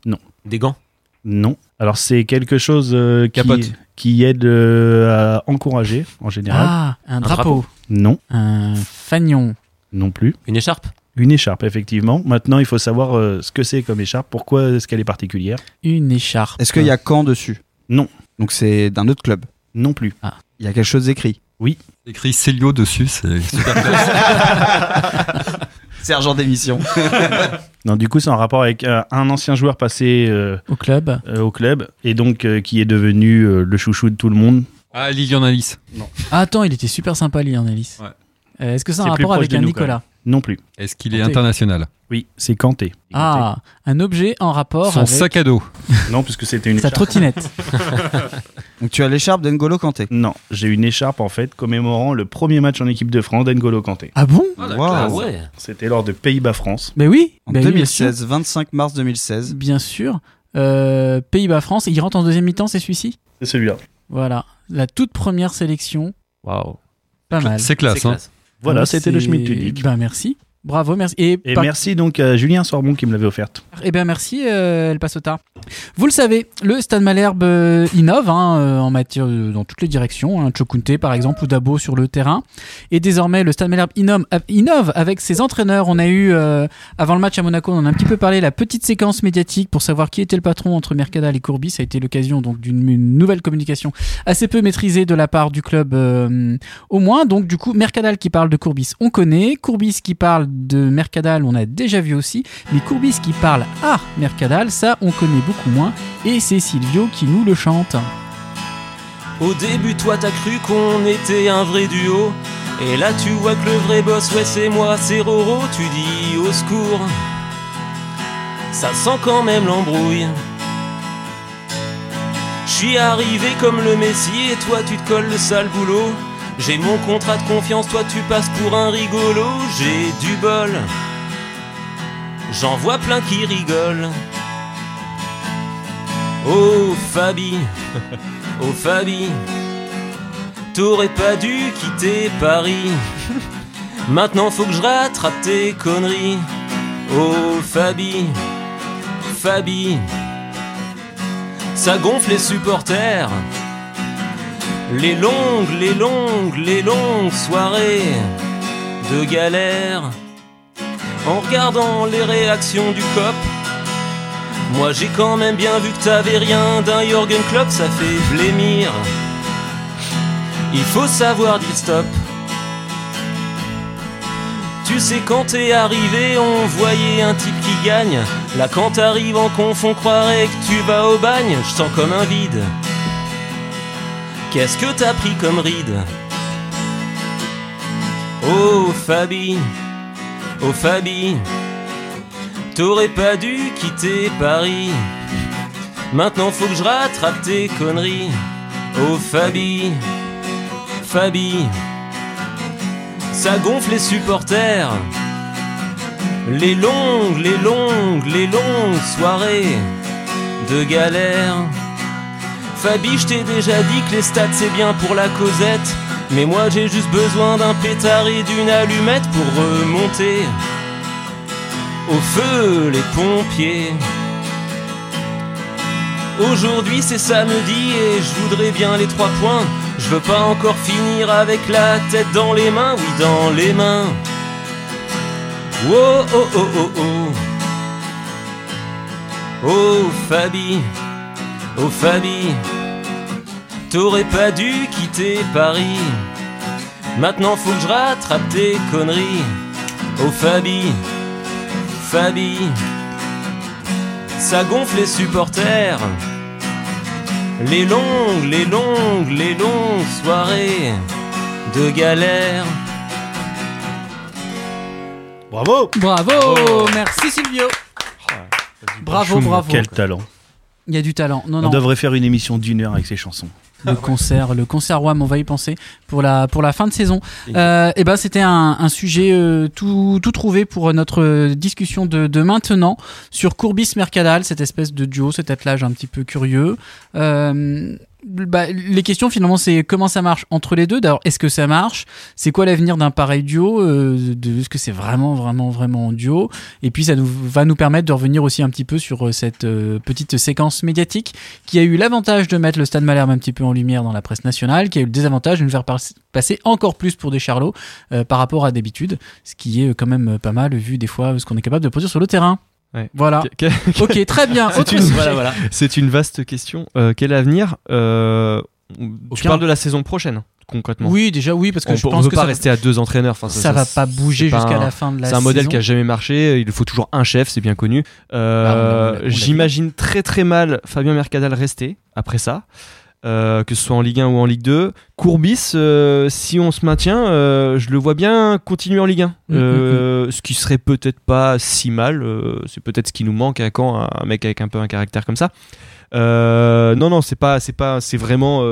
S7: Des gants?
S1: Non. Alors c'est quelque chose euh, qui,
S5: Capote.
S1: qui aide euh, à encourager en général.
S2: Ah, un drapeau.
S7: drapeau.
S1: Non,
S2: Un fanion.
S1: non plus.
S7: Une écharpe?
S1: Une écharpe, effectivement. Maintenant, il faut savoir euh, ce que c'est comme écharpe, pourquoi est-ce qu'elle est particulière.
S2: Une écharpe.
S6: Est-ce qu'il y a Caen dessus?
S1: Non.
S6: Donc c'est d'un autre club?
S1: Non plus.
S6: Il y a quelque chose d'écrit.
S8: Écrit Célio dessus, c'est super classe.
S6: Sergent d'émission.
S1: Non, du coup, c'est en rapport avec euh, un ancien joueur passé euh,
S2: Au club.
S1: euh, au club et donc euh, qui est devenu euh, le chouchou de tout le monde.
S8: ah, Lilian Alice.
S2: Ah, attends, il était super sympa, Lian Ellis.
S8: Ouais.
S2: Euh, Est-ce que c'est un
S1: C'est plus
S2: rapport avec un
S1: nous,
S2: Nicolas?
S1: Non plus.
S8: Est-ce qu'il est international
S1: Oui, c'est Kanté.
S2: Ah, un objet en rapport
S8: Son
S2: avec
S8: sac à dos.
S1: Non, puisque c'était une
S2: sa
S1: écharpe.
S2: trottinette.
S6: Donc tu as l'écharpe d'Engolo Kanté.
S1: Non, j'ai une écharpe en fait commémorant le premier match en équipe de France d'Engolo Kanté.
S2: ah bon?
S8: Ah,
S6: Wow.
S7: Ouais.
S1: C'était lors de Pays-Bas-France.
S2: Mais oui.
S6: En
S2: bah oui, bien sûr.
S6: 2016, 25 mars 2016.
S2: Bien sûr. Euh, Pays-Bas-France. Il rentre en deuxième mi-temps, c'est celui-ci?
S1: C'est celui-là.
S2: Voilà. La toute première sélection.
S7: Waouh.
S2: Pas mal.
S8: C'est classe,
S7: C'est
S8: hein.
S7: classe.
S1: Voilà,
S2: Ouais,
S1: c'était le Schmidt-Tudik.
S2: Ben merci. Bravo, merci. Et,
S1: Et
S2: par-
S1: merci donc à Julien Sorbon qui me l'avait offerte.
S2: Eh bien merci euh, El Pasota. Vous le savez, le Stade Malherbe euh, innove hein, euh, en matière dans toutes les directions. Hein, Chokunte par exemple ou Dabo sur le terrain. Et désormais le Stade Malherbe innove, innove avec ses entraîneurs. On a eu euh, avant le match à Monaco, on en a un petit peu parlé la petite séquence médiatique pour savoir qui était le patron entre Mercadal et Courbis. Ça a été l'occasion donc d'une une nouvelle communication assez peu maîtrisée de la part du club au moins. Donc du coup Mercadal qui parle de Courbis, on connaît. Courbis qui parle de Mercadal, on a déjà vu aussi. Mais Courbis qui parle à Mercadal, ça on connaît beaucoup moins. Et c'est Silvio qui nous le chante.
S7: Au début, toi t'as cru qu'on était un vrai duo. Et là, tu vois que le vrai boss, ouais, c'est moi, c'est Roro. Tu dis au secours. Ça sent quand même l'embrouille. Je suis arrivé comme le Messie et toi tu te colles le sale boulot. J'ai mon contrat de confiance, toi tu passes pour un rigolo. J'ai du bol. J'en vois plein qui rigolent. Oh Fabi, oh Fabi, t'aurais pas dû quitter Paris. Maintenant faut que je rattrape tes conneries. Oh Fabi, Fabi, ça gonfle les supporters. Les longues, les longues, les longues soirées de galère. En regardant les réactions du cop, moi j'ai quand même bien vu que t'avais rien d'un Jorgen Klopp, ça fait blémir. Il faut savoir dire stop. Tu sais quand t'es arrivé, on voyait un type qui gagne. Là quand t'arrives en conf, on croirait que tu vas au bagne. Je sens comme un vide. Qu'est-ce que t'as pris comme ride Oh Fabi, oh Fabi, t'aurais pas dû quitter Paris. Maintenant faut que je rattrape tes conneries. Oh Fabi, Fabi, ça gonfle les supporters. Les longues, les longues, les longues soirées de galère. Fabi, je t'ai déjà dit que les stats c'est bien pour la causette. Mais moi j'ai juste besoin d'un pétard et d'une allumette pour remonter au feu les pompiers. Aujourd'hui c'est samedi et je voudrais bien les trois points. Je veux pas encore finir avec la tête dans les mains, oui dans les mains. Oh oh oh oh oh. Oh Fabi, oh Fabi, t'aurais pas dû quitter Paris. Maintenant faut que je rattrape tes conneries. Oh Fabi, Fabi, ça gonfle les supporters. Les longues, les longues, les longues soirées de galère.
S1: Bravo
S2: Bravo, merci Silvio. Bravo,
S1: Choum,
S2: bravo.
S1: Quel talent.
S2: Il y a du talent. Non,
S1: On
S2: non.
S1: devrait faire une émission d'une heure avec ces chansons.
S2: le concert, le concert WAM, on va y penser pour la pour la fin de saison. Euh, et ben c'était un, un sujet euh, tout tout trouvé pour notre discussion de, de maintenant sur Courbis Mercadal, cette espèce de duo, cet attelage un petit peu curieux. Euh, bah, les questions finalement c'est comment ça marche entre les deux. D'abord est-ce que ça marche? C'est quoi l'avenir d'un pareil duo? Euh, Est-ce que c'est vraiment vraiment vraiment duo? Et puis ça nous, va nous permettre de revenir aussi un petit peu sur euh, cette euh, petite séquence médiatique qui a eu l'avantage de mettre le Stade Malherbe un petit peu en lumière dans la presse nationale, qui a eu le désavantage de nous faire pas- passer encore plus pour des charlots par rapport à d'habitude, ce qui est quand même pas mal vu des fois ce qu'on est capable de produire sur le terrain.
S5: Ouais.
S2: Voilà.
S5: Que- que-
S2: Ok, très bien.
S5: C'est une,
S2: sujet.
S7: Voilà, voilà.
S5: c'est une vaste question. Euh, quel avenir Euh, Tu parles de la saison prochaine, concrètement.
S2: Oui, déjà oui, parce que
S5: on
S2: je
S5: peut- on
S2: pense
S5: peut
S2: que
S5: pas
S2: ça,
S5: rester à deux entraîneurs. Enfin,
S2: ça va pas bouger jusqu'à la fin de la
S5: C'est un modèle
S2: saison.
S5: qui a jamais marché. Il faut toujours un chef, c'est bien connu. Euh,
S2: vu.
S5: J'imagine très très mal Fabien Mercadal rester après ça. Euh, que ce soit en Ligue 1 ou en Ligue 2. Courbis, euh, si on se maintient, euh, je le vois bien continuer en Ligue 1.
S2: Mm,
S5: Euh, Ce qui serait peut-être pas si mal. c'est peut-être ce qui nous manque à quand un, un mec avec un peu un caractère comme ça. Non, non, c'est pas, c'est pas, c'est vraiment.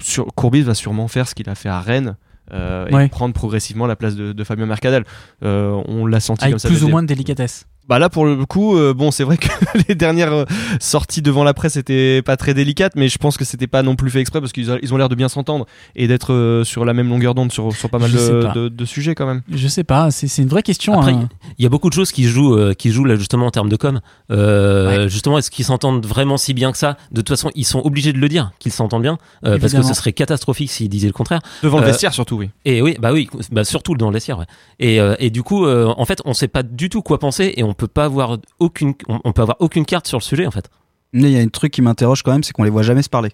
S5: sur, Courbis va sûrement faire ce qu'il a fait à Rennes. et
S2: Ouais.
S5: prendre progressivement la place de, de Fabien Mercadal. On l'a senti
S2: avec
S5: comme ça.
S2: plus ou moins de délicatesse.
S5: Bah là pour le coup, euh, bon c'est vrai que les dernières euh, sorties devant la presse étaient pas très délicates, mais je pense que c'était pas non plus fait exprès parce qu'ils ils ont l'air de bien s'entendre et d'être euh, sur la même longueur d'onde sur, sur pas mal de,
S2: pas.
S5: de- de sujets quand même.
S2: Je sais pas, c'est c'est une vraie question.
S7: Après,
S2: hein.
S7: il y a beaucoup de choses qui jouent, euh, qui jouent là justement en termes de com. Euh, Justement, est-ce qu'ils s'entendent vraiment si bien que ça? De toute façon, ils sont obligés de le dire qu'ils s'entendent bien, euh, parce que ce serait catastrophique s'ils disaient le contraire.
S5: Devant le vestiaire surtout, oui.
S7: Et oui, bah oui, bah surtout dans le vestiaire. Ouais. Et, euh, et du coup, euh, en fait, on sait pas du tout quoi penser et on peut pas avoir aucune, on, on peut avoir aucune carte sur le sujet en fait.
S6: Mais il y a un truc qui m'interroge quand même, c'est qu'on les voit jamais se parler.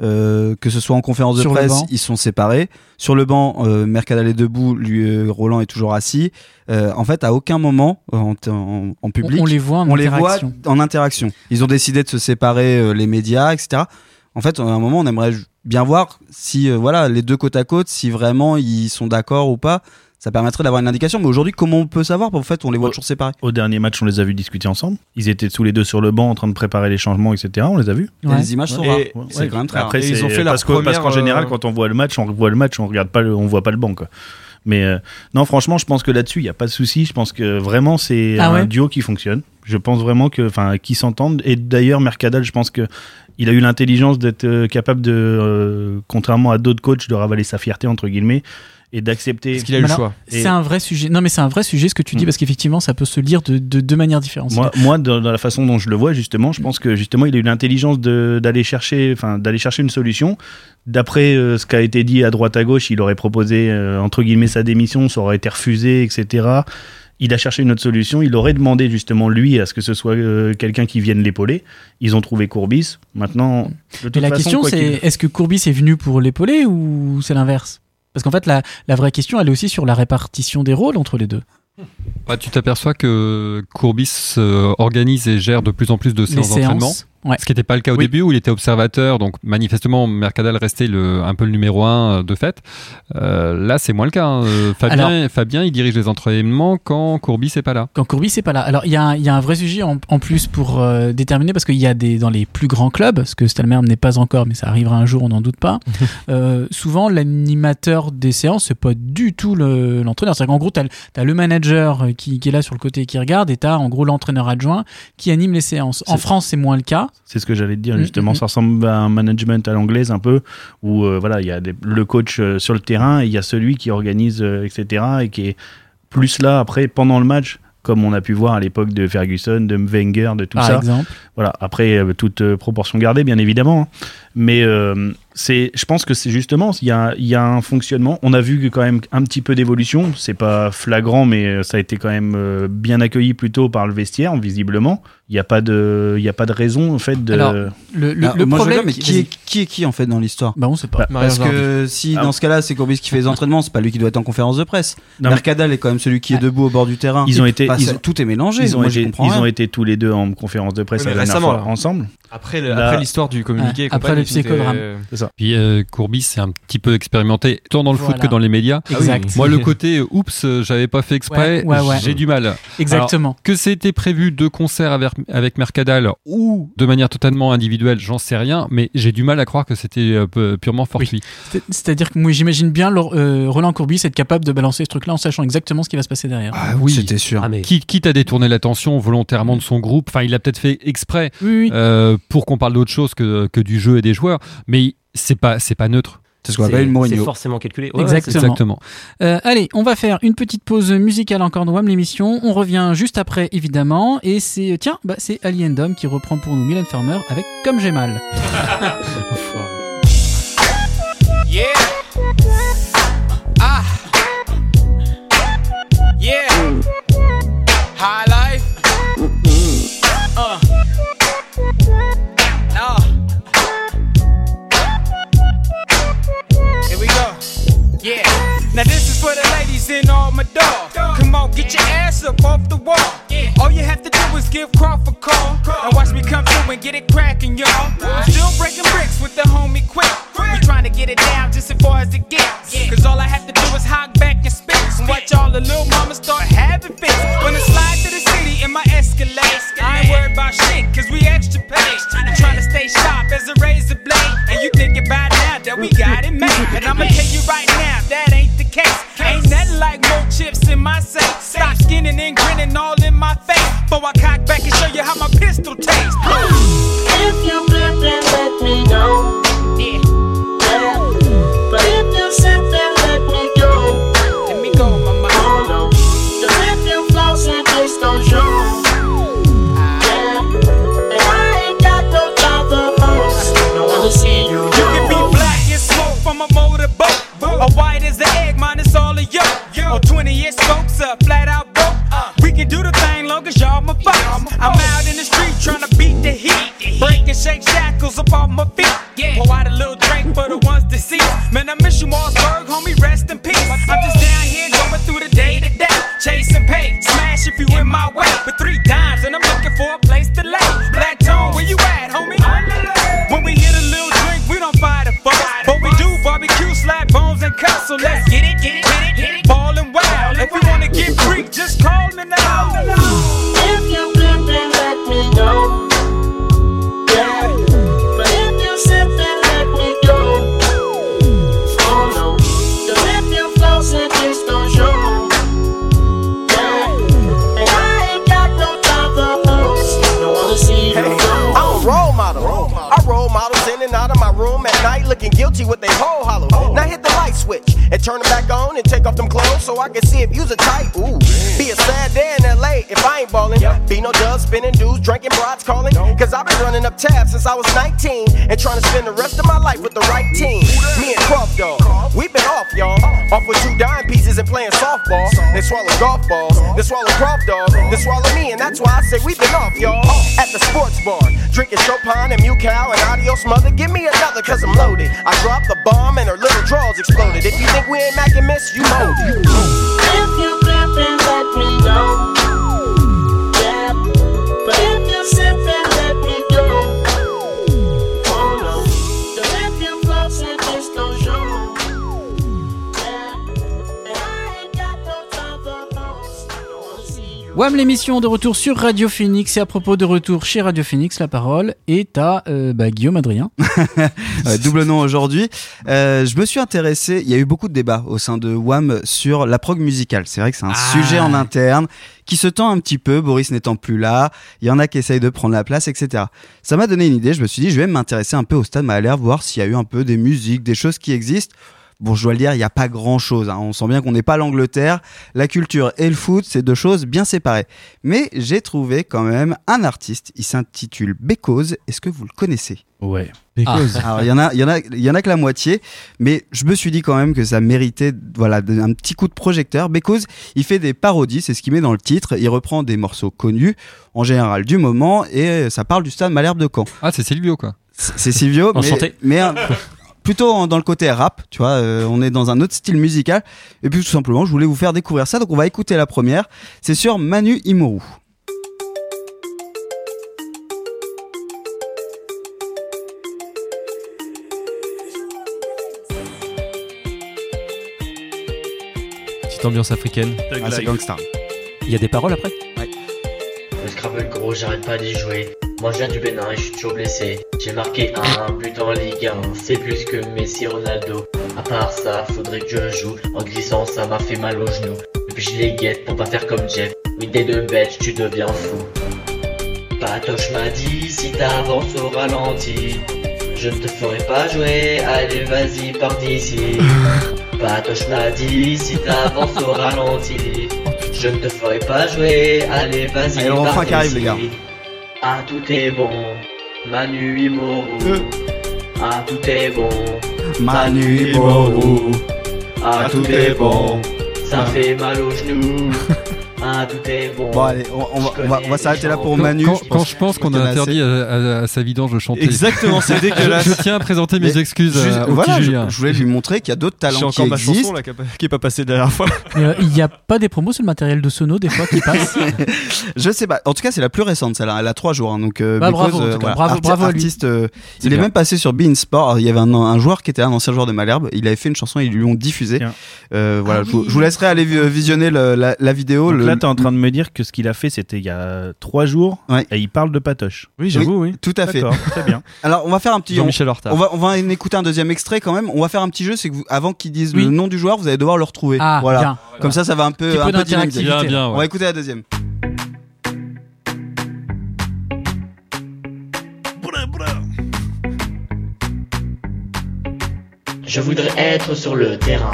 S6: Euh, que ce soit en conférence de
S2: Sur
S6: presse, ils sont séparés. Sur le banc, euh, Mercadal est debout, lui, euh, Roland est toujours assis. Euh, en fait, à aucun moment en, en- en public,
S2: on, on les voit en
S6: on les voit
S2: interaction.
S6: en interaction. Ils ont décidé de se séparer, euh, les médias, etc. En fait, à un moment, on aimerait bien voir si, euh, voilà, les deux côte à côte, si vraiment ils sont d'accord ou pas. Ça permettrait d'avoir une indication. Mais aujourd'hui, comment on peut savoir? En fait, on les voit toujours séparés.
S1: Au dernier match, on les a vus discuter ensemble. Ils étaient tous les deux sur le banc en train de préparer les changements, etc. On les a vus.
S2: Ouais.
S6: les images sont rares.
S5: ouais,
S6: C'est quand même très rare.
S1: Après,
S5: Et ils ont fait
S1: parce, qu'en général,
S5: euh,
S1: quand on voit le match, on voit le match, on regarde pas, le, on voit pas le banc, quoi. Mais euh, non, franchement, je pense que là-dessus, il n'y a pas de souci. Je pense que vraiment, c'est
S2: Ah
S1: un duo qui fonctionne. Je pense vraiment que, enfin, qui s'entendent. Et d'ailleurs, Mercadal, je pense que il a eu l'intelligence d'être euh, capable de, euh, contrairement à d'autres coachs, de ravaler sa fierté entre guillemets et d'accepter.
S5: Parce qu'il a eu le choix.
S2: C'est un vrai sujet. Non, mais c'est un vrai sujet ce que tu dis
S1: Mm.
S2: parce qu'effectivement, ça peut se lire de de deux manières différentes.
S1: Moi, moi dans, dans la façon dont je le vois, justement, je pense que justement, il a eu l'intelligence de- d'aller chercher, enfin, d'aller chercher une solution. D'après euh, ce qui a été dit à droite à gauche, il aurait proposé euh, entre guillemets sa démission, ça aurait été refusé, etc. Il a cherché une autre solution. Il aurait demandé justement lui à ce que ce soit euh, quelqu'un qui vienne l'épauler. Ils ont trouvé Courbis. Maintenant, de toute
S2: Mais la
S1: façon,
S2: question, c'est est-ce que Courbis est venu pour l'épauler ou c'est l'inverse? Parce qu'en fait, la, la vraie question, elle est aussi sur la répartition des rôles entre les deux.
S8: Bah, tu t'aperçois que Courbis euh, organise et gère de plus en plus de séances d'entraînement.
S2: Ouais.
S8: Ce qui n'était pas le cas au
S2: Oui.
S8: début où il était observateur, donc manifestement Mercadal restait le, un peu le numéro un euh, de fait. Euh, là, c'est moins le cas. hein. Euh, Fabien, Fabien, il dirige les entraînements quand Courbis n'est pas là.
S2: Quand Courbis c'est pas là. Alors il y, a un- il y a un vrai sujet en, en plus pour euh, déterminer parce qu'il y a des dans les plus grands clubs, ce que Stalmer n'est pas encore, mais ça arrivera un jour, on n'en doute pas. euh, souvent l'animateur des séances c'est pas du tout le- l'entraîneur. C'est-à-dire qu'en gros t'as as le manager qui, qui est là sur le côté et qui regarde et t'as en gros l'entraîneur adjoint qui anime les séances. En France c'est moins le cas.
S1: C'est ce que j'allais te dire
S2: Mm,
S1: justement.
S2: mm,
S1: Ça ressemble à un management à l'anglaise un peu, où euh, voilà, il y a des- le coach euh, sur le terrain et il y a celui qui organise, euh, etc. et qui est plus là après pendant le match, comme on a pu voir à l'époque de Ferguson, de Wenger, de tout
S2: par
S1: ça.
S2: exemple.
S1: Voilà. Après, toute proportion gardée, bien évidemment. hein. Mais euh, c'est, je pense que c'est justement, il y a, il y a un fonctionnement. On a vu que quand même un petit peu d'évolution. C'est pas flagrant, mais euh, ça a été quand même euh, bien accueilli plutôt par le vestiaire, visiblement. Il n'y a pas de, il y a pas de raison en fait de.
S2: Alors, Le, le,
S6: Ah, veux
S2: problème
S6: mais
S2: qui-
S6: est, qui est qui en fait dans l'histoire?
S2: Bah on sait pas.
S1: Bah,
S6: Parce que si
S1: Ah.
S6: dans ce cas-là c'est Courbis qui fait les entraînements, c'est pas lui qui doit être en conférence de presse.
S1: Non, mais-
S6: Mercadal est quand même celui qui est
S2: Ah.
S6: debout au bord du terrain.
S1: Ils ont été-
S6: Enfin,
S1: ils
S6: ça-
S1: ont-
S6: tout est mélangé.
S1: ils ont,
S6: Moi,
S1: été,
S6: comprends
S1: ils
S6: rien.
S1: ont été tous les deux en conférence de presse
S5: Oui,
S1: la
S5: récemment,
S1: fois ensemble.
S5: Après, l'histoire du communiqué,
S2: Ouais, après le psychodrame.
S5: c'était-
S8: Puis euh, Courbis, c'est un petit peu expérimenté, tant dans le foot que dans les médias.
S2: Exact.
S8: Moi, le côté euh, oups, euh, j'avais pas fait exprès,
S2: Ouais, ouais, ouais.
S8: j'ai du mal.
S2: Exactement.
S8: Que c'était prévu de concert avec, avec Mercadal ou de manière totalement individuelle, j'en sais rien, mais j'ai du mal à croire que c'était euh, purement fortuit.
S2: C'est- C'est-à-dire que moi j'imagine bien euh, Roland Courbis être capable de balancer ce truc-là en sachant exactement ce qui va se passer derrière.
S8: Ah oui,
S6: C'était sûr.
S11: Ah, mais
S8: Quitte, quitte à détourner l'attention volontairement de son groupe, enfin il l'a peut-être fait exprès
S2: Oui, oui.
S8: euh, pour qu'on parle d'autre chose que, que du jeu et des joueurs, mais c'est pas c'est pas neutre.
S6: C'est ce qu'on appelle une
S11: c'est
S6: Mourinho.
S11: forcément calculé. Ouais, ouais,
S2: Exactement.
S8: Exactement.
S2: Euh, allez, on va faire une petite pause musicale encore dans WAM l'émission. On revient juste après évidemment et c'est tiens, bah, c'est Ali Endom qui reprend pour nous Mylène Farmer avec Comme j'ai mal.
S12: Yeah. Ah. Yeah. High Now this is for the ladies in all my dog. Come on, get your ass up off the wall. All you have to do is give Crawford a call. Now watch me come through and get it cracking, y'all. I'm still breaking bricks with the homie quick. We trying to get it down just as far as it gets. Cause all I have to do is hog back and spit. And watch all the little mamas start having fits. Gonna slide to the city in my Escalade. I ain't worried about shit, cause we extra paid. I'm trying to stay sharp as a razor blade. And you think about now that we got it made. And I'ma tell you right now, that ain't the case. Ain't nothing like more chips in my safe. Stop skinning and grinning all in my face. Before I shake shackles up off my feet. Yeah. Pour out a little drink for the ones deceased. Man, I miss you, Mossberg, homie, rest in peace. I'm just down here going through the day to day. Chasing pay, smash if you in my way.
S13: Swallow golf balls, they swallow Croft dog, they swallow me, and that's why I say we've been off, y'all. At the sports bar, drinking Chopin and Mucal and Adios Mother. Give me another, cause I'm loaded. I dropped the
S2: WAM l'émission de retour sur Radio Phoenix et à propos de retour chez Radio Phoenix, la parole est à euh, bah, Guillaume Adrien.
S6: Double nom aujourd'hui. Euh, je me suis intéressé, il y a eu beaucoup de débats au sein de WAM sur la prog musicale. C'est vrai que c'est un
S2: Ah.
S6: sujet en interne qui se tend un petit peu, Boris n'étant plus là, il y en a qui essayent de prendre la place, etc. Ça m'a donné une idée, je me suis dit, je vais m'intéresser un peu au stade Mahler, voir s'il y a eu un peu des musiques, des choses qui existent. Bon, je dois le dire, il n'y a pas grand chose. On sent bien qu'on n'est pas l'Angleterre. La culture et le foot, c'est deux choses bien séparées. Mais j'ai trouvé quand même un artiste. Il s'intitule Because. Est-ce que vous le connaissez?
S1: Ouais.
S6: Because. Alors, il y en a, il y en a, il y en a que la moitié, mais je me suis dit quand même que ça méritait, voilà, un petit coup de projecteur. Because, il fait des parodies, c'est ce qu'il met dans le titre. Il reprend des morceaux connus, en général du moment, et ça parle du stade Malherbe de Caen.
S8: Ah, c'est Silvio, quoi.
S6: C'est Silvio, mais,
S8: Enchanté.
S6: mais un- plutôt dans le côté rap, tu vois, euh, on est dans un autre style musical. Et puis tout simplement, je voulais vous faire découvrir ça, donc on va écouter la première. C'est sur Manu Imoru.
S5: Petite ambiance africaine.
S6: Ah, c'est gangsta.
S7: Il y a des paroles après?
S14: Le Scrabble gros, j'arrête pas d'y jouer. Moi je viens du Bénin et je suis toujours blessé. J'ai marqué un but en Ligue 1, c'est plus que Messi Ronaldo. À part ça, faudrait que je joue. En glissant, ça m'a fait mal aux genoux. Et puis je les guette pour pas faire comme Jeff. Une des deux bêtes, tu deviens fou. Patoche m'a dit, si t'avances au ralenti, je ne te ferai pas jouer. Allez, vas-y, pars d'ici. Patoche m'a dit, si t'avances au ralenti, je ne te ferai pas jouer. Allez, vas-y,
S6: Allez,
S14: pars
S6: qui arrive,
S14: d'ici.
S6: les gars.
S14: Ah, tout est bon. Manu Imoru. Ah, tout est bon.
S6: Manu Imoru.
S14: Ah, tout est bon. Ça fait mal aux genoux. Tout est bon.
S6: Bon, allez, on, on va, on va, on va s'arrêter là pour
S8: Quand-
S6: Manu.
S8: Quand, quand je pense qu'on a interdit
S6: assez.
S8: à, à- à sa vidange de chanter.
S5: Exactement, c'est
S8: Je-
S5: dégueulasse.
S8: Je, tiens à présenter mes
S6: Mais
S8: excuses
S6: juste-
S8: au
S6: voilà,
S8: petit
S6: je,
S8: Julien.
S6: je voulais lui montrer qu'il y a d'autres talents qui
S5: encore ma
S6: existent.
S5: chanson là, qui a pas- qui est pas passée la dernière fois.
S2: Euh, Il n'y a pas des promos sur le matériel de Sono des fois qui passent
S6: Je sais pas. En tout cas, c'est la plus récente, celle-là. Elle a trois jours. hein, donc, euh,
S2: Bah,
S6: because,
S2: bravo,
S6: euh, voilà,
S2: Bravo-
S6: arti- artiste, euh, il est même passé sur Bein Sport. Il y avait un, un joueur qui était un ancien joueur de Malherbe. Il avait fait une chanson. Ils lui ont diffusé. Euh, voilà.
S2: Ah
S6: je, vous-
S2: oui.
S6: je vous laisserai aller vi- visionner le- la, la vidéo.
S1: Donc
S6: le-
S1: là, t'es en train de me dire que ce qu'il a fait, c'était il y a trois jours, et il parle de Patoche.
S5: Oui, j'avoue, oui.
S6: Tout à fait.
S1: Très bien.
S6: Alors, on va faire un petit.
S5: Jean-Michel
S6: on,
S5: Horta.
S6: on va, on va en écouter un deuxième extrait quand même. On va faire un petit jeu. C'est que vous, avant qu'ils disent
S2: Oui.
S6: le nom du joueur, vous allez devoir le retrouver.
S2: Ah,
S6: voilà.
S2: bien.
S6: Comme ça, ça va un peu. Un peu
S2: d'interactivité. Bien, bien,
S6: On va écouter la deuxième.
S14: Je voudrais être sur le terrain.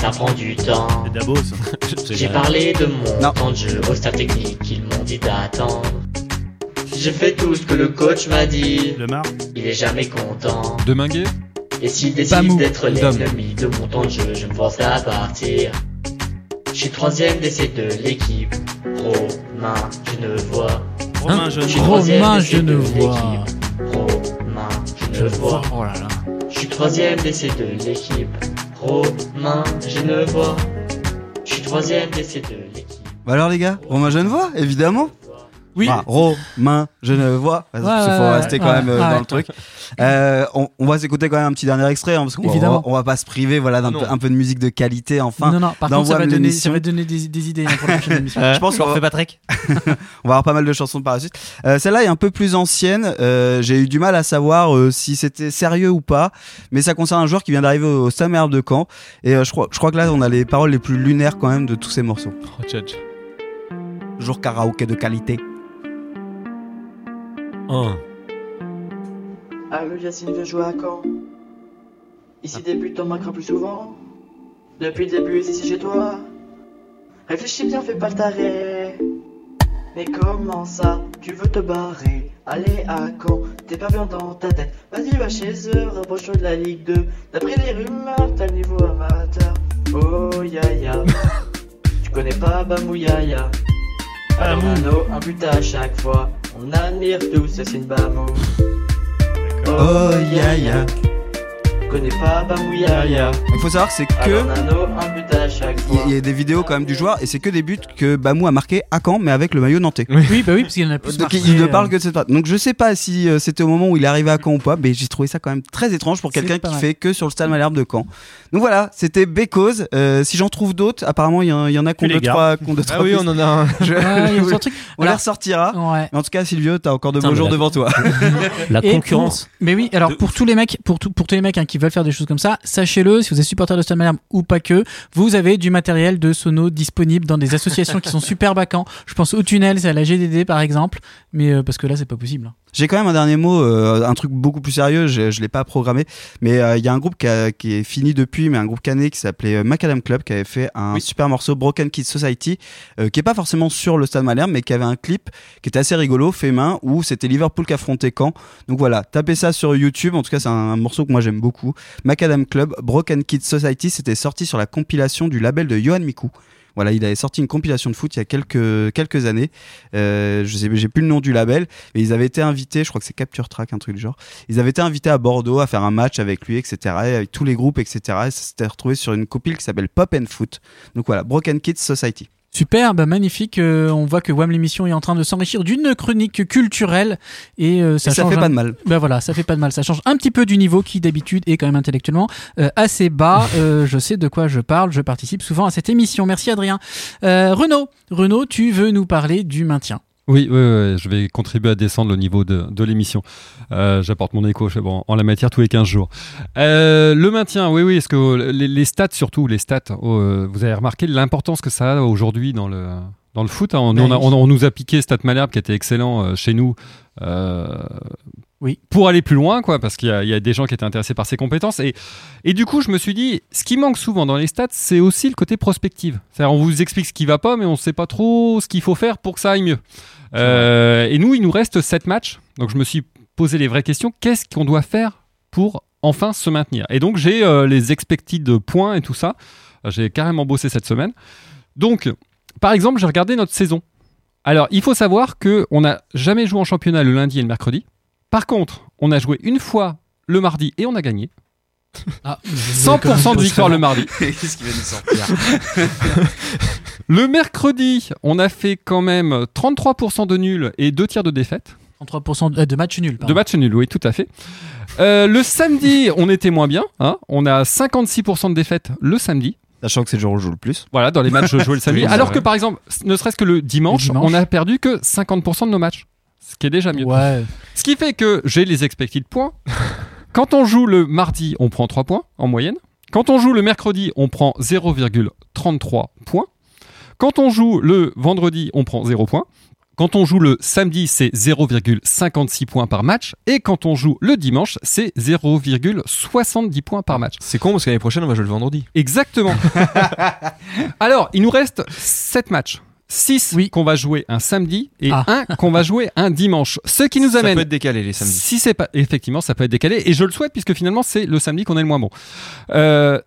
S14: Ça prend du temps. J'ai parlé de mon temps de jeu au staff technique, ils m'ont dit d'attendre. J'ai fait tout ce que le coach m'a dit.
S1: Le mar.
S14: Il est jamais content.
S8: De Minguet
S14: Et s'il décide d'être l'ennemi de mon temps de jeu, je me force à partir. Je suis troisième d'essai de l'équipe. Romain, je ne vois.
S1: Romain, je ne
S14: suis
S1: vois.
S14: troisième
S2: Romain,
S14: d'essai
S2: je ne
S14: de
S2: vois.
S14: l'équipe. Romain, je ne vois.
S2: Oh là là.
S14: Je suis troisième d'essai de l'équipe. Romain, je ne vois. Je suis troisième d'essai de l'équipe.
S6: Bah alors les gars, Romain Genevois, évidemment.
S2: Oui.
S6: Ah, Romain Genevois. Parce
S2: Ouais,
S6: qu'il faut
S2: ouais,
S6: rester
S2: ouais,
S6: quand même euh,
S2: ouais,
S6: dans
S2: ouais.
S6: le truc. Euh, on, on va s'écouter quand même un petit dernier extrait, hein, parce qu'on va,
S2: Évidemment.
S6: on va pas se priver voilà, d'un
S5: Non.
S6: peu, un peu de musique de qualité enfin.
S2: non, non, par contre, ça va, donner, ça va donner des, des idées hein, pour la prochaine émission.
S6: Je pense qu'on va,
S5: Patrick.
S6: on va avoir pas mal de chansons par la suite. Euh, Celle-là est un peu plus ancienne. Euh, J'ai eu du mal à savoir euh, si c'était sérieux ou pas, mais ça concerne un joueur qui vient d'arriver au Stade Malherbe de Caen. Et euh, je, crois, je crois que là, on a les paroles les plus lunaires quand même de tous ces morceaux.
S5: Oh, tchatch.
S6: Jour karaoké de qualité.
S5: Un.
S15: Allô Yacine veut jouer à Caen
S14: Ici débute, on manquera plus souvent. Depuis le début, ici chez toi. Réfléchis bien, fais pas le taré. Mais comment ça, tu veux te barrer? Allez à quand T'es pas bien dans ta tête Vas-y, va chez eux, rapproche-toi de la Ligue 2. D'après les rumeurs, t'as le niveau amateur. Oh ya ya. tu connais pas Bamouyaya Alors Nano, un but à chaque fois. On admire tous, c'est une Bamou.
S6: Oh ya ya.
S14: Tu connais pas Bamouyaya
S6: Il faut savoir, c'est que. Il y, a- des vidéos quand même du joueur et c'est que des buts que Bamou a marqué à Caen mais avec le maillot nantais.
S2: Oui, bah oui, parce qu'il y en a plus.
S6: Donc
S2: marqué,
S6: il ne
S2: euh,
S6: parle que de cette part. Donc je sais pas si euh, c'était au moment où il est arrivé à Caen ou pas, mais j'ai trouvé ça quand même très étrange pour quelqu'un qui
S2: mal.
S6: fait que sur le stade Malherbe de Caen. Donc voilà, c'était Bécause. Euh, si j'en trouve d'autres, apparemment il y, en- il y en a
S1: Tu
S6: deux
S1: les
S6: trois, qui ont deux,
S5: Ah
S6: trois
S5: oui,
S6: pistes.
S5: on en a un.
S6: Je-
S2: y a
S6: oui. On les
S2: Alors,
S6: ressortira.
S2: Ouais.
S6: Mais en tout cas, Silvio, t'as encore de beaux jours
S15: la-
S6: devant toi.
S15: La concurrence.
S2: pour- mais oui, alors
S15: De
S2: pour tous les mecs, pour, tout- pour tous les mecs hein, qui veulent faire des choses comme ça, sachez-le, si vous êtes supporter de Stade Malherbe ou pas que, vous avez du matériel de sono disponible dans des associations qui sont super vacants. Je pense au tunnel, c'est à la GDD par exemple, mais euh, parce que là c'est pas possible.
S6: J'ai quand même un dernier mot, euh, un truc beaucoup plus sérieux, je, je l'ai pas programmé, mais euh, il y a un groupe qui, a- qui est fini depuis, mais un groupe canet qui s'appelait euh, Macadam Club, qui avait fait un super morceau Broken Kids Society, euh, qui est pas forcément sur le Stade Malherbe, mais qui avait un clip qui était assez rigolo, fait main, où c'était Liverpool qui affrontait Caen. Donc voilà, tapez ça sur YouTube, en tout cas c'est un, un morceau que moi j'aime beaucoup. Macadam Club, Broken Kids Society, c'était sorti sur la compilation du label de Johan Mikou. Voilà, il avait sorti une compilation de foot il y a quelques, quelques années. Euh, je sais, j'ai plus le nom du label, mais ils avaient été invités, je crois que c'est Capture Track, un truc du genre. Ils avaient été invités à Bordeaux à faire un match avec lui, etc. et avec tous les groupes, etc. Et ça s'était retrouvé sur une compile qui s'appelle Pop and Foot. Donc voilà, Broken Kids Society.
S2: Super, bah magnifique. euh, on voit que WAM l'émission est en train de s'enrichir d'une chronique culturelle et euh, ça,
S6: Et ça
S2: change
S6: fait
S2: un-
S6: pas de mal.
S2: Bah voilà, ça fait pas de mal. Ça change un petit peu du niveau qui d'habitude est quand même intellectuellement euh, assez bas. Euh, je sais de quoi je parle. Je participe souvent à cette émission. Merci Adrien. Euh, Renaud, Renaud, tu veux nous parler du maintien
S8: Oui, oui, oui, je vais contribuer à descendre le niveau de, de l'émission. Euh, J'apporte mon écho bon, en la matière tous les 15 jours. Euh, le maintien, oui, oui, est-ce que les, les stats surtout, les stats, euh, vous avez remarqué l'importance que ça a aujourd'hui dans le, dans le foot hein. on,
S2: Ben
S8: on a-
S2: oui.
S8: on- on nous a piqué Stat Malherbe qui était excellent euh, chez nous. euh,
S2: Oui.
S8: Pour aller plus loin, quoi, parce qu'il y, a- il y a des gens qui étaient intéressés par ses compétences. Et, et du coup, je me suis dit, ce qui manque souvent dans les stats, c'est aussi le côté prospective. C'est-à-dire, on vous explique ce qui va pas, mais on ne sait pas trop ce qu'il faut faire pour que ça aille mieux. Euh, et nous, il nous reste 7 matchs. Donc, je me suis posé les vraies questions. Qu'est-ce qu'on doit faire pour enfin se maintenir? Et donc, j'ai les expected points et tout ça. J'ai carrément bossé cette semaine. Donc, par exemple, j'ai regardé notre saison. Alors, il faut savoir que on n'a jamais joué en championnat le lundi et le mercredi. Par contre, on a joué une fois le mardi et on a gagné.
S2: Ah,
S8: 100% de victoire le mardi.
S6: Qu'est-ce qui va nous sortir
S8: Le mercredi, on a fait quand même 33% de nuls et 2 tiers de défaite.
S2: 33% de, euh, de match nul.
S8: De
S2: pardon.
S8: match nul, oui, tout à fait. Euh, le samedi, on était moins bien. hein. On a 56% de défaite le samedi.
S6: Sachant que c'est le jour où on joue le plus.
S8: Voilà, dans les matchs joués le samedi.
S6: Oui,
S8: Alors que par exemple, ne serait-ce que le dimanche,
S2: Le dimanche.
S8: on a perdu que 50% de nos matchs. Ce qui est déjà mieux.
S2: Ouais.
S8: Ce qui fait que j'ai les expected points. Quand on joue le mardi, on prend 3 points en moyenne. Quand on joue le mercredi, on prend 0,33 points. Quand on joue le vendredi, on prend 0 points. Quand on joue le samedi, c'est 0,56 points par match. Et quand on joue le dimanche, c'est 0,70 points par match.
S5: C'est con parce qu'année prochaine, on va jouer le vendredi.
S8: Exactement. Alors, il nous reste 7 matchs. 6 qu'on va jouer un samedi et
S2: Ah.
S8: un qu'on va jouer un dimanche. Ce qui nous
S5: Ça
S8: amène
S5: peut être décalé les samedis.
S8: si c'est pas effectivement, ça peut être décalé et je le souhaite puisque finalement c'est le samedi qu'on est le moins bon. Euh,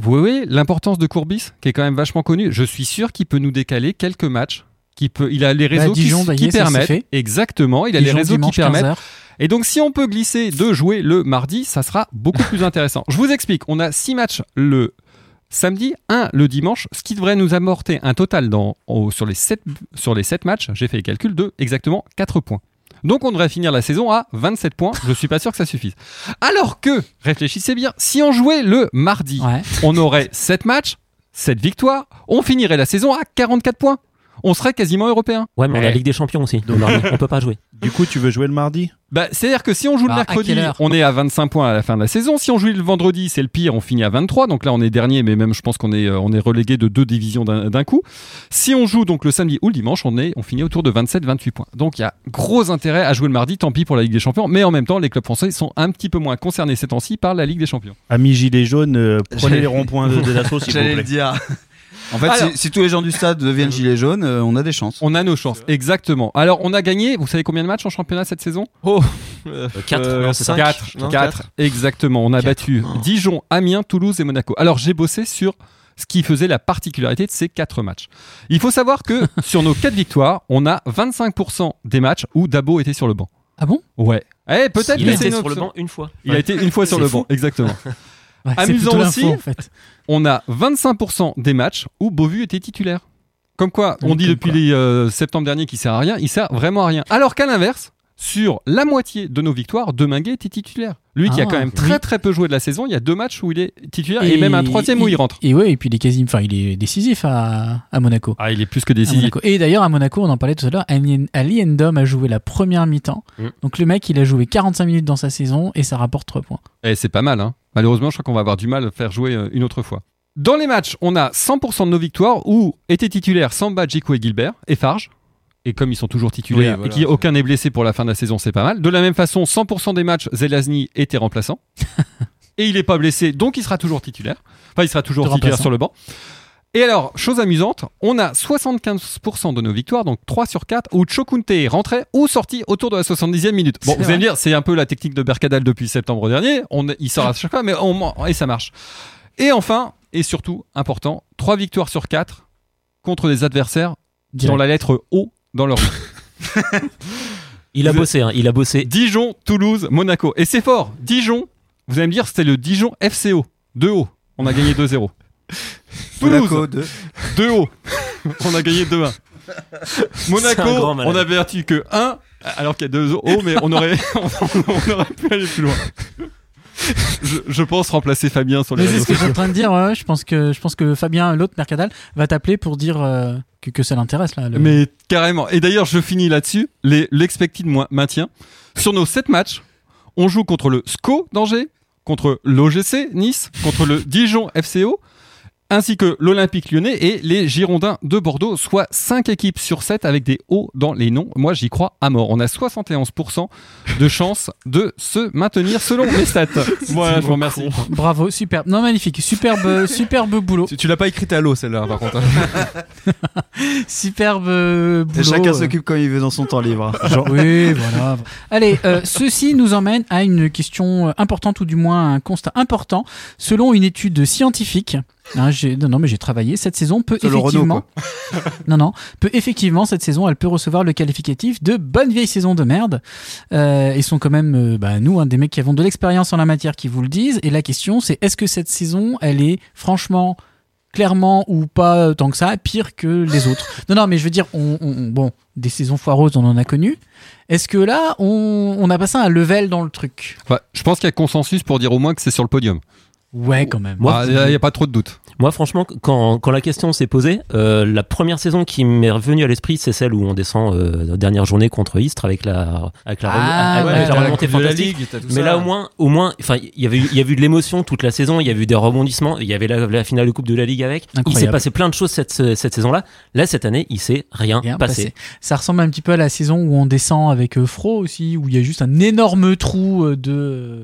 S8: vous voyez l'importance de Courbis qui est quand même vachement connu. Je suis sûr qu'il peut nous décaler quelques matchs. Qui peut, il a les réseaux
S2: Bah, Dijon,
S8: qui,
S2: bah,
S8: permettent. Exactement, il a
S2: Dijon,
S8: les réseaux
S2: dimanche,
S8: qui permettent.
S2: 15 heures.
S8: Et donc, si on peut glisser de jouer le mardi, ça sera beaucoup plus intéressant. Je vous explique. On a six matchs le samedi, un le dimanche, ce qui devrait nous amorter un total dans, sur, les sept, sur les 7 matchs, j'ai fait les calculs, de exactement 4 points. Donc on devrait finir la saison à 27 points. Je suis pas sûr que ça suffise. Alors que, réfléchissez bien, si on jouait le mardi,
S2: Ouais.
S8: on aurait 7 matchs, 7 victoires, on finirait la saison à 44 points. On serait quasiment européen.
S7: Ouais, mais on a la Ligue des Champions aussi. Donc, on peut pas jouer.
S1: Du coup, tu veux jouer le mardi?
S8: Bah, c'est-à-dire que si on joue
S2: Bah,
S8: le
S2: à
S8: mercredi, on est à 25 points à la fin de la saison. Si on joue le vendredi, c'est le pire, on finit à 23. Donc là, on est dernier, mais même je pense qu'on est, euh, on est relégué de deux divisions d'un coup. Si on joue donc le samedi ou le dimanche, on, est, on finit autour de 27-28 points. Donc il y a gros intérêt à jouer le mardi, tant pis pour la Ligue des Champions. Mais en même temps, les clubs français sont un petit peu moins concernés ces temps-ci par la Ligue des Champions.
S1: Amis gilets jaunes, euh, prenez les ronds-points de, de l'assaut, s'il vous
S6: J'allais le dire. En fait,
S8: Alors-
S6: si, si tous les gens du stade deviennent gilets jaunes, euh, on a des chances.
S8: On a nos chances, exactement. Alors, on a gagné, vous savez combien de matchs en championnat cette saison?
S5: Oh,
S7: quatre, non, c'est ça
S8: 4,
S5: Non,
S8: 4, exactement. On a battu Dijon, Amiens, Toulouse et Monaco. Alors, j'ai bossé sur ce qui faisait la particularité de ces quatre matchs. Il faut savoir que sur nos quatre victoires, on a 25% des matchs où Dabo était sur le banc.
S2: Ah bon?
S8: Ouais. Eh, peut-être
S7: Il
S8: que
S7: a
S8: c'est
S7: été sur le banc une fois.
S8: Il a été une fois sur le
S7: fou.
S8: banc, exactement.
S2: Ouais,
S8: Amusant aussi.
S2: l'info, en fait.
S8: On a 25% des matchs où Beauvu était titulaire. Comme quoi, on
S2: Oui,
S8: dit depuis les euh, septembre dernier qu'il sert à rien, il sert vraiment à rien. Alors qu'à l'inverse, sur la moitié de nos victoires, Deminguet était titulaire. Lui qui a
S2: Ah,
S8: quand même très
S2: oui.
S8: très peu joué de la saison, il y a deux matchs où il est titulaire et, même un troisième où il rentre.
S2: Et ouais, et puis il est quasi, enfin, il est décisif à, à Monaco.
S8: Ah, il est plus que décisif.
S2: Et d'ailleurs, à Monaco, on en parlait tout à l'heure, Ali Endom a joué la première mi-temps.
S7: Mm.
S2: Donc le mec, il a joué 45 minutes dans sa saison et ça rapporte 3 points.
S8: Et c'est pas mal, hein. Malheureusement, je crois qu'on va avoir du mal à faire jouer euh, une autre fois. Dans les matchs, on a 100% de nos victoires où étaient titulaires Samba, Djikou et Gilbert et Farge. Et comme ils sont toujours titulaires
S5: Oui, voilà.
S8: et qu'aucun n'est blessé pour la fin de la saison, c'est pas mal. De la même façon, 100% des matchs, Zelazny était remplaçant. et il est pas blessé, donc il sera toujours titulaire. Enfin, il sera toujours
S2: De
S8: titulaire
S2: remplaçant.
S8: sur le banc. Et alors, chose amusante, on a 75% de nos victoires, donc 3 sur 4, où Chokunte est rentré ou sorti autour de la 70e minute. Bon, vous allez me dire, c'est un peu la technique de Berkadal depuis septembre dernier. On, il sort à chaque fois, mais on, et ça marche. Et enfin, et surtout, important, 3 victoires sur 4 contre des adversaires qui
S2: Direct.
S8: ont la lettre O dans leur.
S7: Il a bossé, hein, il a bossé.
S8: Dijon, Toulouse, Monaco. Et c'est fort. Dijon, vous allez me dire, c'était le Dijon FCO. 2 O. On a gagné 2-0.
S6: Monaco,
S8: Toulouse,
S6: deux.
S8: 2 O. On a gagné 2-1. Monaco, on a battu que 1, alors qu'il y a 2 O, mais on aurait, on aurait pu aller plus loin. Je, je pense remplacer Fabien sur les
S2: Mais c'est ce que je suis en train de dire. ouais, je pense que je pense que Fabien, l'autre Mercadal, va t'appeler pour dire euh, que, que ça l'intéresse là. le-
S8: Mais carrément. Et d'ailleurs, je finis là-dessus. L'expected maintien. Sur nos 7 matchs, on joue contre le SCO d'Angers, contre l'OGC Nice, contre le Dijon FCO, ainsi que l'Olympique lyonnais et les Girondins de Bordeaux, soit 5 équipes sur 7 avec des hauts dans les noms. Moi, j'y crois à mort. On a 71% de chance de se maintenir selon mes stats. Voilà, je vous remercie.
S2: Bravo, superbe, non magnifique, superbe, superbe boulot,
S5: Tu, tu l'as pas écrite à l'eau celle-là, par contre.
S2: superbe euh, boulot.
S6: Et chacun
S2: euh.
S6: s'occupe comme il veut dans son temps libre.
S2: Oui, voilà. Allez, euh, ceci nous emmène à une question importante ou du moins un constat important. Selon une étude scientifique, hein, j'ai- non, non, mais j'ai travaillé. Cette saison peut
S6: Renault,
S2: effectivement, non, non, peut effectivement cette saison, elle peut recevoir le qualificatif de bonne vieille saison de merde. Euh, ils sont quand même, euh, bah, nous, hein, des mecs qui avons de l'expérience en la matière, qui vous le disent. Et la question, c'est est-ce que cette saison, elle est franchement clairement ou pas euh, tant que ça, pire que les autres? Non, non, mais je veux dire, on, on- on- bon, des saisons foireuses, on en a connu. Est-ce que là, on, on a passé un level dans le truc?
S8: Bah, je pense qu'il y a consensus pour dire au moins que c'est sur le podium.
S2: Ouais, quand même.
S7: Moi,
S8: Ah, Il n'y a, pas trop de doute.
S7: Moi, franchement, quand, quand la question s'est posée, euh, la première saison qui m'est revenue à l'esprit, c'est celle où on descend euh, la dernière journée contre Istres avec la, avec la,
S2: Ah,
S7: avec
S2: ouais,
S7: la remontée
S5: de la
S7: fantastique.
S5: Ligue, tout
S7: Mais
S5: ça.
S7: là, au moins, au moins, enfin, il y avait, eu- il y a eu de l'émotion toute la saison. Il y a eu des rebondissements. Il y avait la, la finale de Coupe de la Ligue avec. Il
S2: Incroyable.
S7: s'est passé plein de choses cette, cette saison-là. Là, cette année, il s'est rien,
S2: Rien
S7: passé.
S2: passé. Ça ressemble un petit peu à la saison où on descend avec euh, Fro aussi, où il y a juste un énorme trou euh, de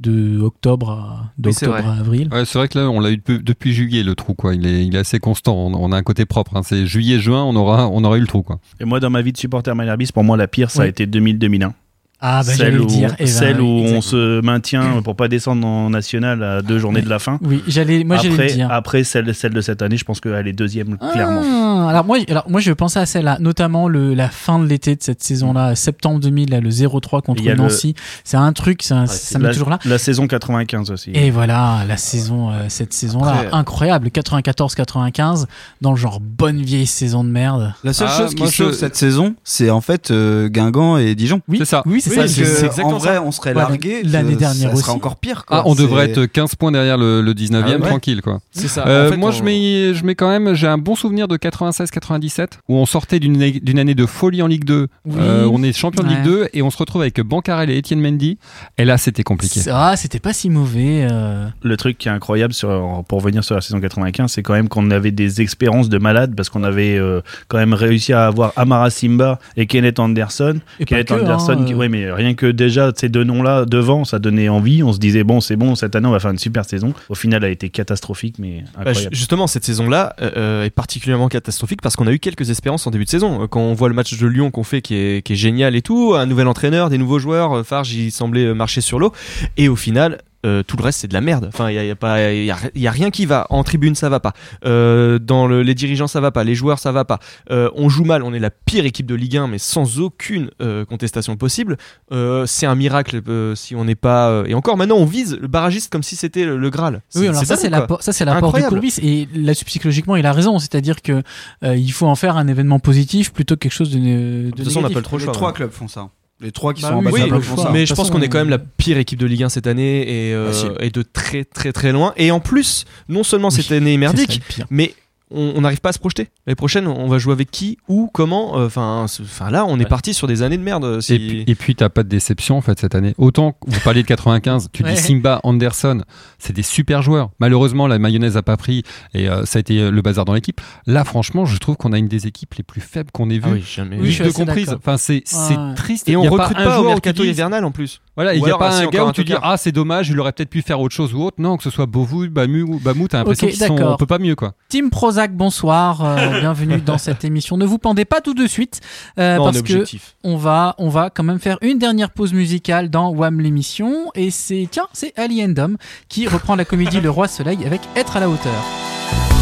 S2: de octobre à,
S5: Oui,
S2: à avril.
S8: Ouais, c'est vrai que là, on l'a eu depuis, depuis juillet, le trou, quoi. Il est, il est assez constant. On, on a un côté propre. hein. C'est juillet-juin, on aura, on aura eu le trou, quoi.
S1: Et moi, dans ma vie de supporter Malherbis, pour moi, la pire, ça a été 2000-2001.
S2: Ah, bah, j'allais
S1: celle
S2: le
S1: où,
S2: dire. Eh ben,
S1: celle où on se maintient pour pas descendre en national à deux journées de la fin.
S2: Oui, j'allais, moi j'allais dire.
S1: après celle, celle de cette année, je pense qu'elle est deuxième, clairement.
S2: Ah, alors moi, alors moi je pensais à celle-là, notamment le, la fin de l'été de cette saison-là, septembre 2000, là, le 0-3 contre
S1: le-
S2: Nancy. C'est un truc, ça, ça met
S1: la,
S2: toujours là.
S1: la saison 95 aussi.
S2: Et voilà, la saison, euh, cette saison-là,
S6: Après-
S2: incroyable, 94-95, dans le genre bonne vieille saison de merde.
S6: La seule
S8: Ah,
S6: chose qui
S8: moi, je-
S6: sauve cette saison, c'est en fait euh, Guingamp et Dijon.
S2: Oui,
S8: C'est ça.
S2: Oui, c'est
S6: ça
S5: c'est- exactement
S6: en vrai,
S5: ça.
S6: on serait
S2: Ouais,
S6: largué.
S2: l'année
S6: euh,
S2: dernière
S6: ça serait
S2: aussi.
S6: encore pire. Quoi.
S8: Ah, on devrait être 15 points derrière le, le 19e,
S5: Ah ouais.
S8: tranquille quoi.
S5: C'est ça.
S8: Euh,
S5: En fait,
S8: moi,
S5: on-
S8: je mets, je mets quand même, j'ai un bon souvenir de 96-97 où on sortait d'une d'une année de folie en Ligue 2.
S2: Oui.
S8: Euh, on est champion de
S2: Ouais.
S8: Ligue 2 et on se retrouve avec Bancarel et Etienne Mendy. Et là, c'était compliqué.
S2: C'est- Ah, c'était pas si mauvais. euh.
S1: Le truc qui est incroyable sur, pour revenir sur la saison 95, c'est quand même qu'on avait des expériences de malades parce qu'on avait euh, quand même réussi à avoir Amara Simba et Kenneth Anderson.
S2: Et
S1: Kenneth
S2: que,
S1: Anderson,
S2: hein,
S1: qui-
S2: euh.
S1: ouais, mais rien que déjà ces deux noms-là devant, ça donnait envie. On se disait bon, c'est bon, cette année on va faire une super saison. Au final, elle a été catastrophique, mais
S5: Bah,
S1: incroyable.
S5: ju- justement, cette saison-là euh, est particulièrement catastrophique parce qu'on a eu quelques espérances en début de saison. Euh, Quand on voit le match de Lyon qu'on fait qui est, qui est génial et tout, un nouvel entraîneur, des nouveaux joueurs, euh, Farge il semblait euh, marcher sur l'eau. Et au final, euh, tout le reste c'est de la merde. Enfin, il y a, il y a pas, il y a, il y a rien qui va. En tribune ça va pas. Euh, dans le- les dirigeants ça va pas. Les joueurs ça va pas. Euh, on joue mal. On est la pire équipe de Ligue 1, mais sans aucune euh, contestation possible. Euh, c'est un miracle euh, si on n'est pas. euh, et encore maintenant on vise le barragiste comme si c'était le, le Graal.
S2: Oui, alors ça c'est l'apport, ça c'est l'apport du
S5: Incroyable.
S2: courbis et là-dessus psychologiquement il a raison, c'est-à-dire que euh, il faut en faire un événement positif plutôt que quelque chose de, de
S5: toute façon, on n'a pas le trop le
S6: Les
S5: choix.
S6: trois clubs font ça. Les trois qui
S2: Bah
S6: sont en
S2: oui,
S6: de
S2: choix.
S6: ça.
S5: Mais je pense qu'on est quand même la pire équipe de Ligue 1 cette année et, euh,
S6: si.
S5: et de très très très loin. Et en plus, non seulement cette année est merdique, mais on n'arrive pas à se projeter. L'année prochaine, on va jouer avec qui, où, comment. euh, Enfin, là, on est
S8: Ouais.
S5: parti sur des années de merde. euh, si-
S8: Et puis, et puis t'as pas de déception en fait cette année. Autant que vous parliez de 95, tu
S2: Ouais.
S8: dis Simba, Anderson, c'est des super joueurs. Malheureusement, la mayonnaise a pas pris et euh, ça a été le bazar dans l'équipe. Là, franchement, je trouve qu'on a une des équipes les plus faibles qu'on ait
S5: Ah
S8: vues.
S5: oui, jamais.
S2: Oui, je suis
S8: de comprise. Enfin, c'est
S2: Ouais.
S8: triste.
S5: Et on
S8: y a
S5: recrute
S8: un
S5: pas, au mercato hivernal en plus.
S8: Voilà, il n'y a pas un gars où tu dis
S5: tocard.
S8: ah c'est dommage, il aurait peut-être pu faire autre chose ou autre. Non, que ce soit Beauvou, Bamu, Bamou, t'as l'impression
S2: Ok,
S8: qu'ils sont,
S2: d'accord.
S8: on peut pas mieux quoi.
S2: Team Prozac, bonsoir, euh, bienvenue dans cette émission. Ne vous pendez pas tout de suite euh,
S5: Non, on
S2: parce
S5: est
S2: que on va, on va quand même faire une dernière pause musicale dans Wham l'émission et c'est tiens, c'est Ali Endom qui reprend la comédie Le Roi Soleil avec Être à la hauteur.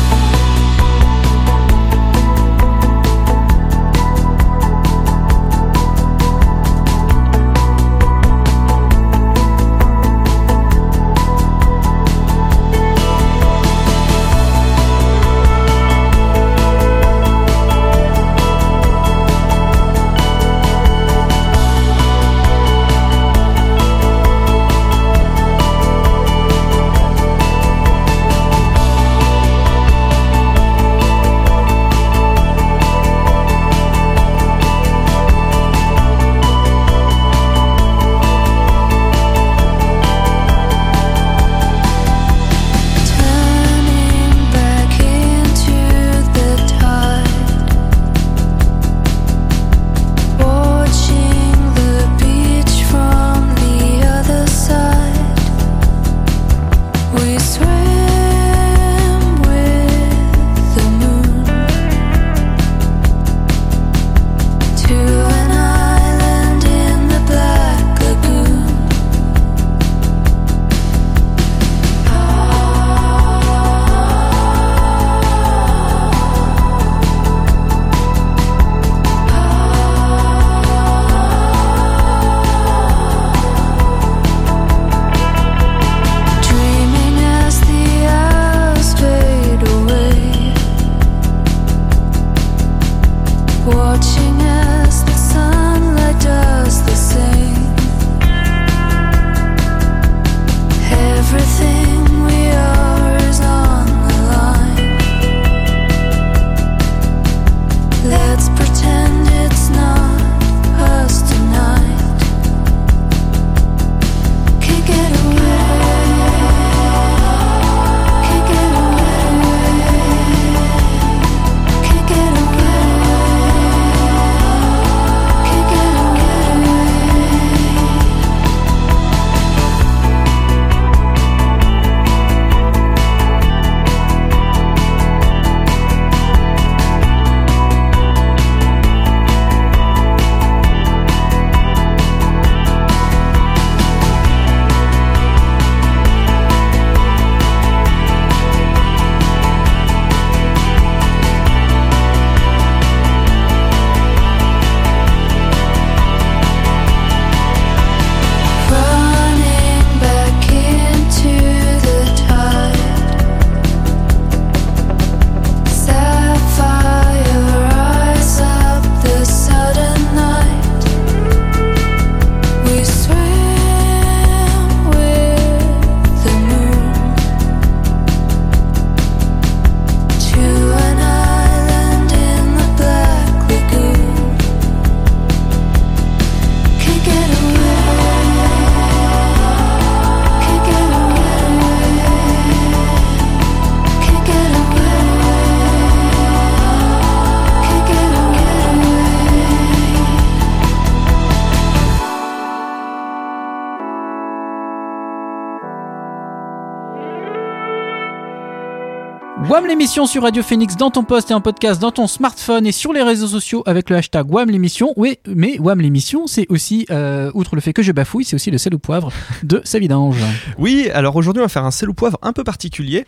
S2: L'émission sur Radio Phoenix dans ton poste et en podcast dans ton smartphone et sur les réseaux sociaux avec le hashtag WAM l'émission. Oui, mais WAM l'émission, c'est aussi, euh, outre le fait que je bafouille, c'est aussi le sel au poivre de Savidange.
S5: Oui, alors aujourd'hui on va faire un sel au poivre un peu particulier.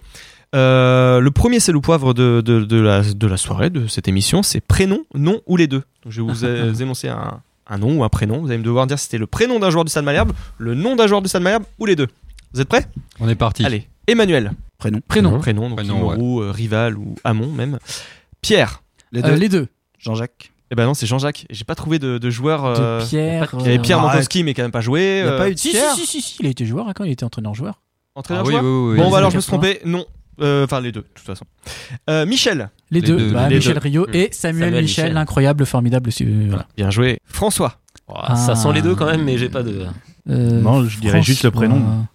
S5: Euh, le premier sel au poivre de, de, de la, de la soirée, de cette émission, c'est prénom, nom ou les deux. Donc, je vais vous énoncer un, un nom ou un prénom. Vous allez me devoir dire si c'était le prénom d'un joueur du Stade Malherbe, le nom d'un joueur du Stade Malherbe ou les deux. Vous êtes prêts?
S8: On est parti.
S5: Allez, Emmanuel.
S6: Prénom.
S2: Prénom.
S5: Prénom, donc
S8: Prénom,
S5: Imoru, euh, Rival ou Hamon même. Pierre.
S6: Les
S2: Euh,
S6: deux.
S2: les deux.
S6: Jean-Jacques.
S5: Eh ben non, c'est Jean-Jacques. J'ai pas trouvé de, de joueur. euh,
S2: De Pierre.
S5: Il y avait Pierre
S2: euh,
S5: Mankowski, mais qui n'a pas joué.
S6: Il a
S5: euh,
S6: pas eu de
S2: Si, si,
S6: Pierre
S2: si, si, si, il a été joueur hein, quand il était entraîneur-joueur.
S5: entraîneur
S8: Ah oui,
S5: joueur
S8: oui, oui,
S5: Bon, bah alors je me suis trompé. Non. Euh, Enfin, les deux, de toute façon. Euh, Michel.
S2: Les,
S8: Les
S2: deux,
S8: deux,
S2: bah,
S8: les
S2: Michel
S5: deux.
S2: Rio et Samuel,
S7: Samuel
S2: Michel,
S7: Michel.
S2: l'incroyable, formidable. euh, voilà.
S5: Bien joué. François.
S7: Oh, Ça sent les deux quand même, mais j'ai pas de.
S2: Euh,
S1: Non, je dirais juste le prénom.
S2: François-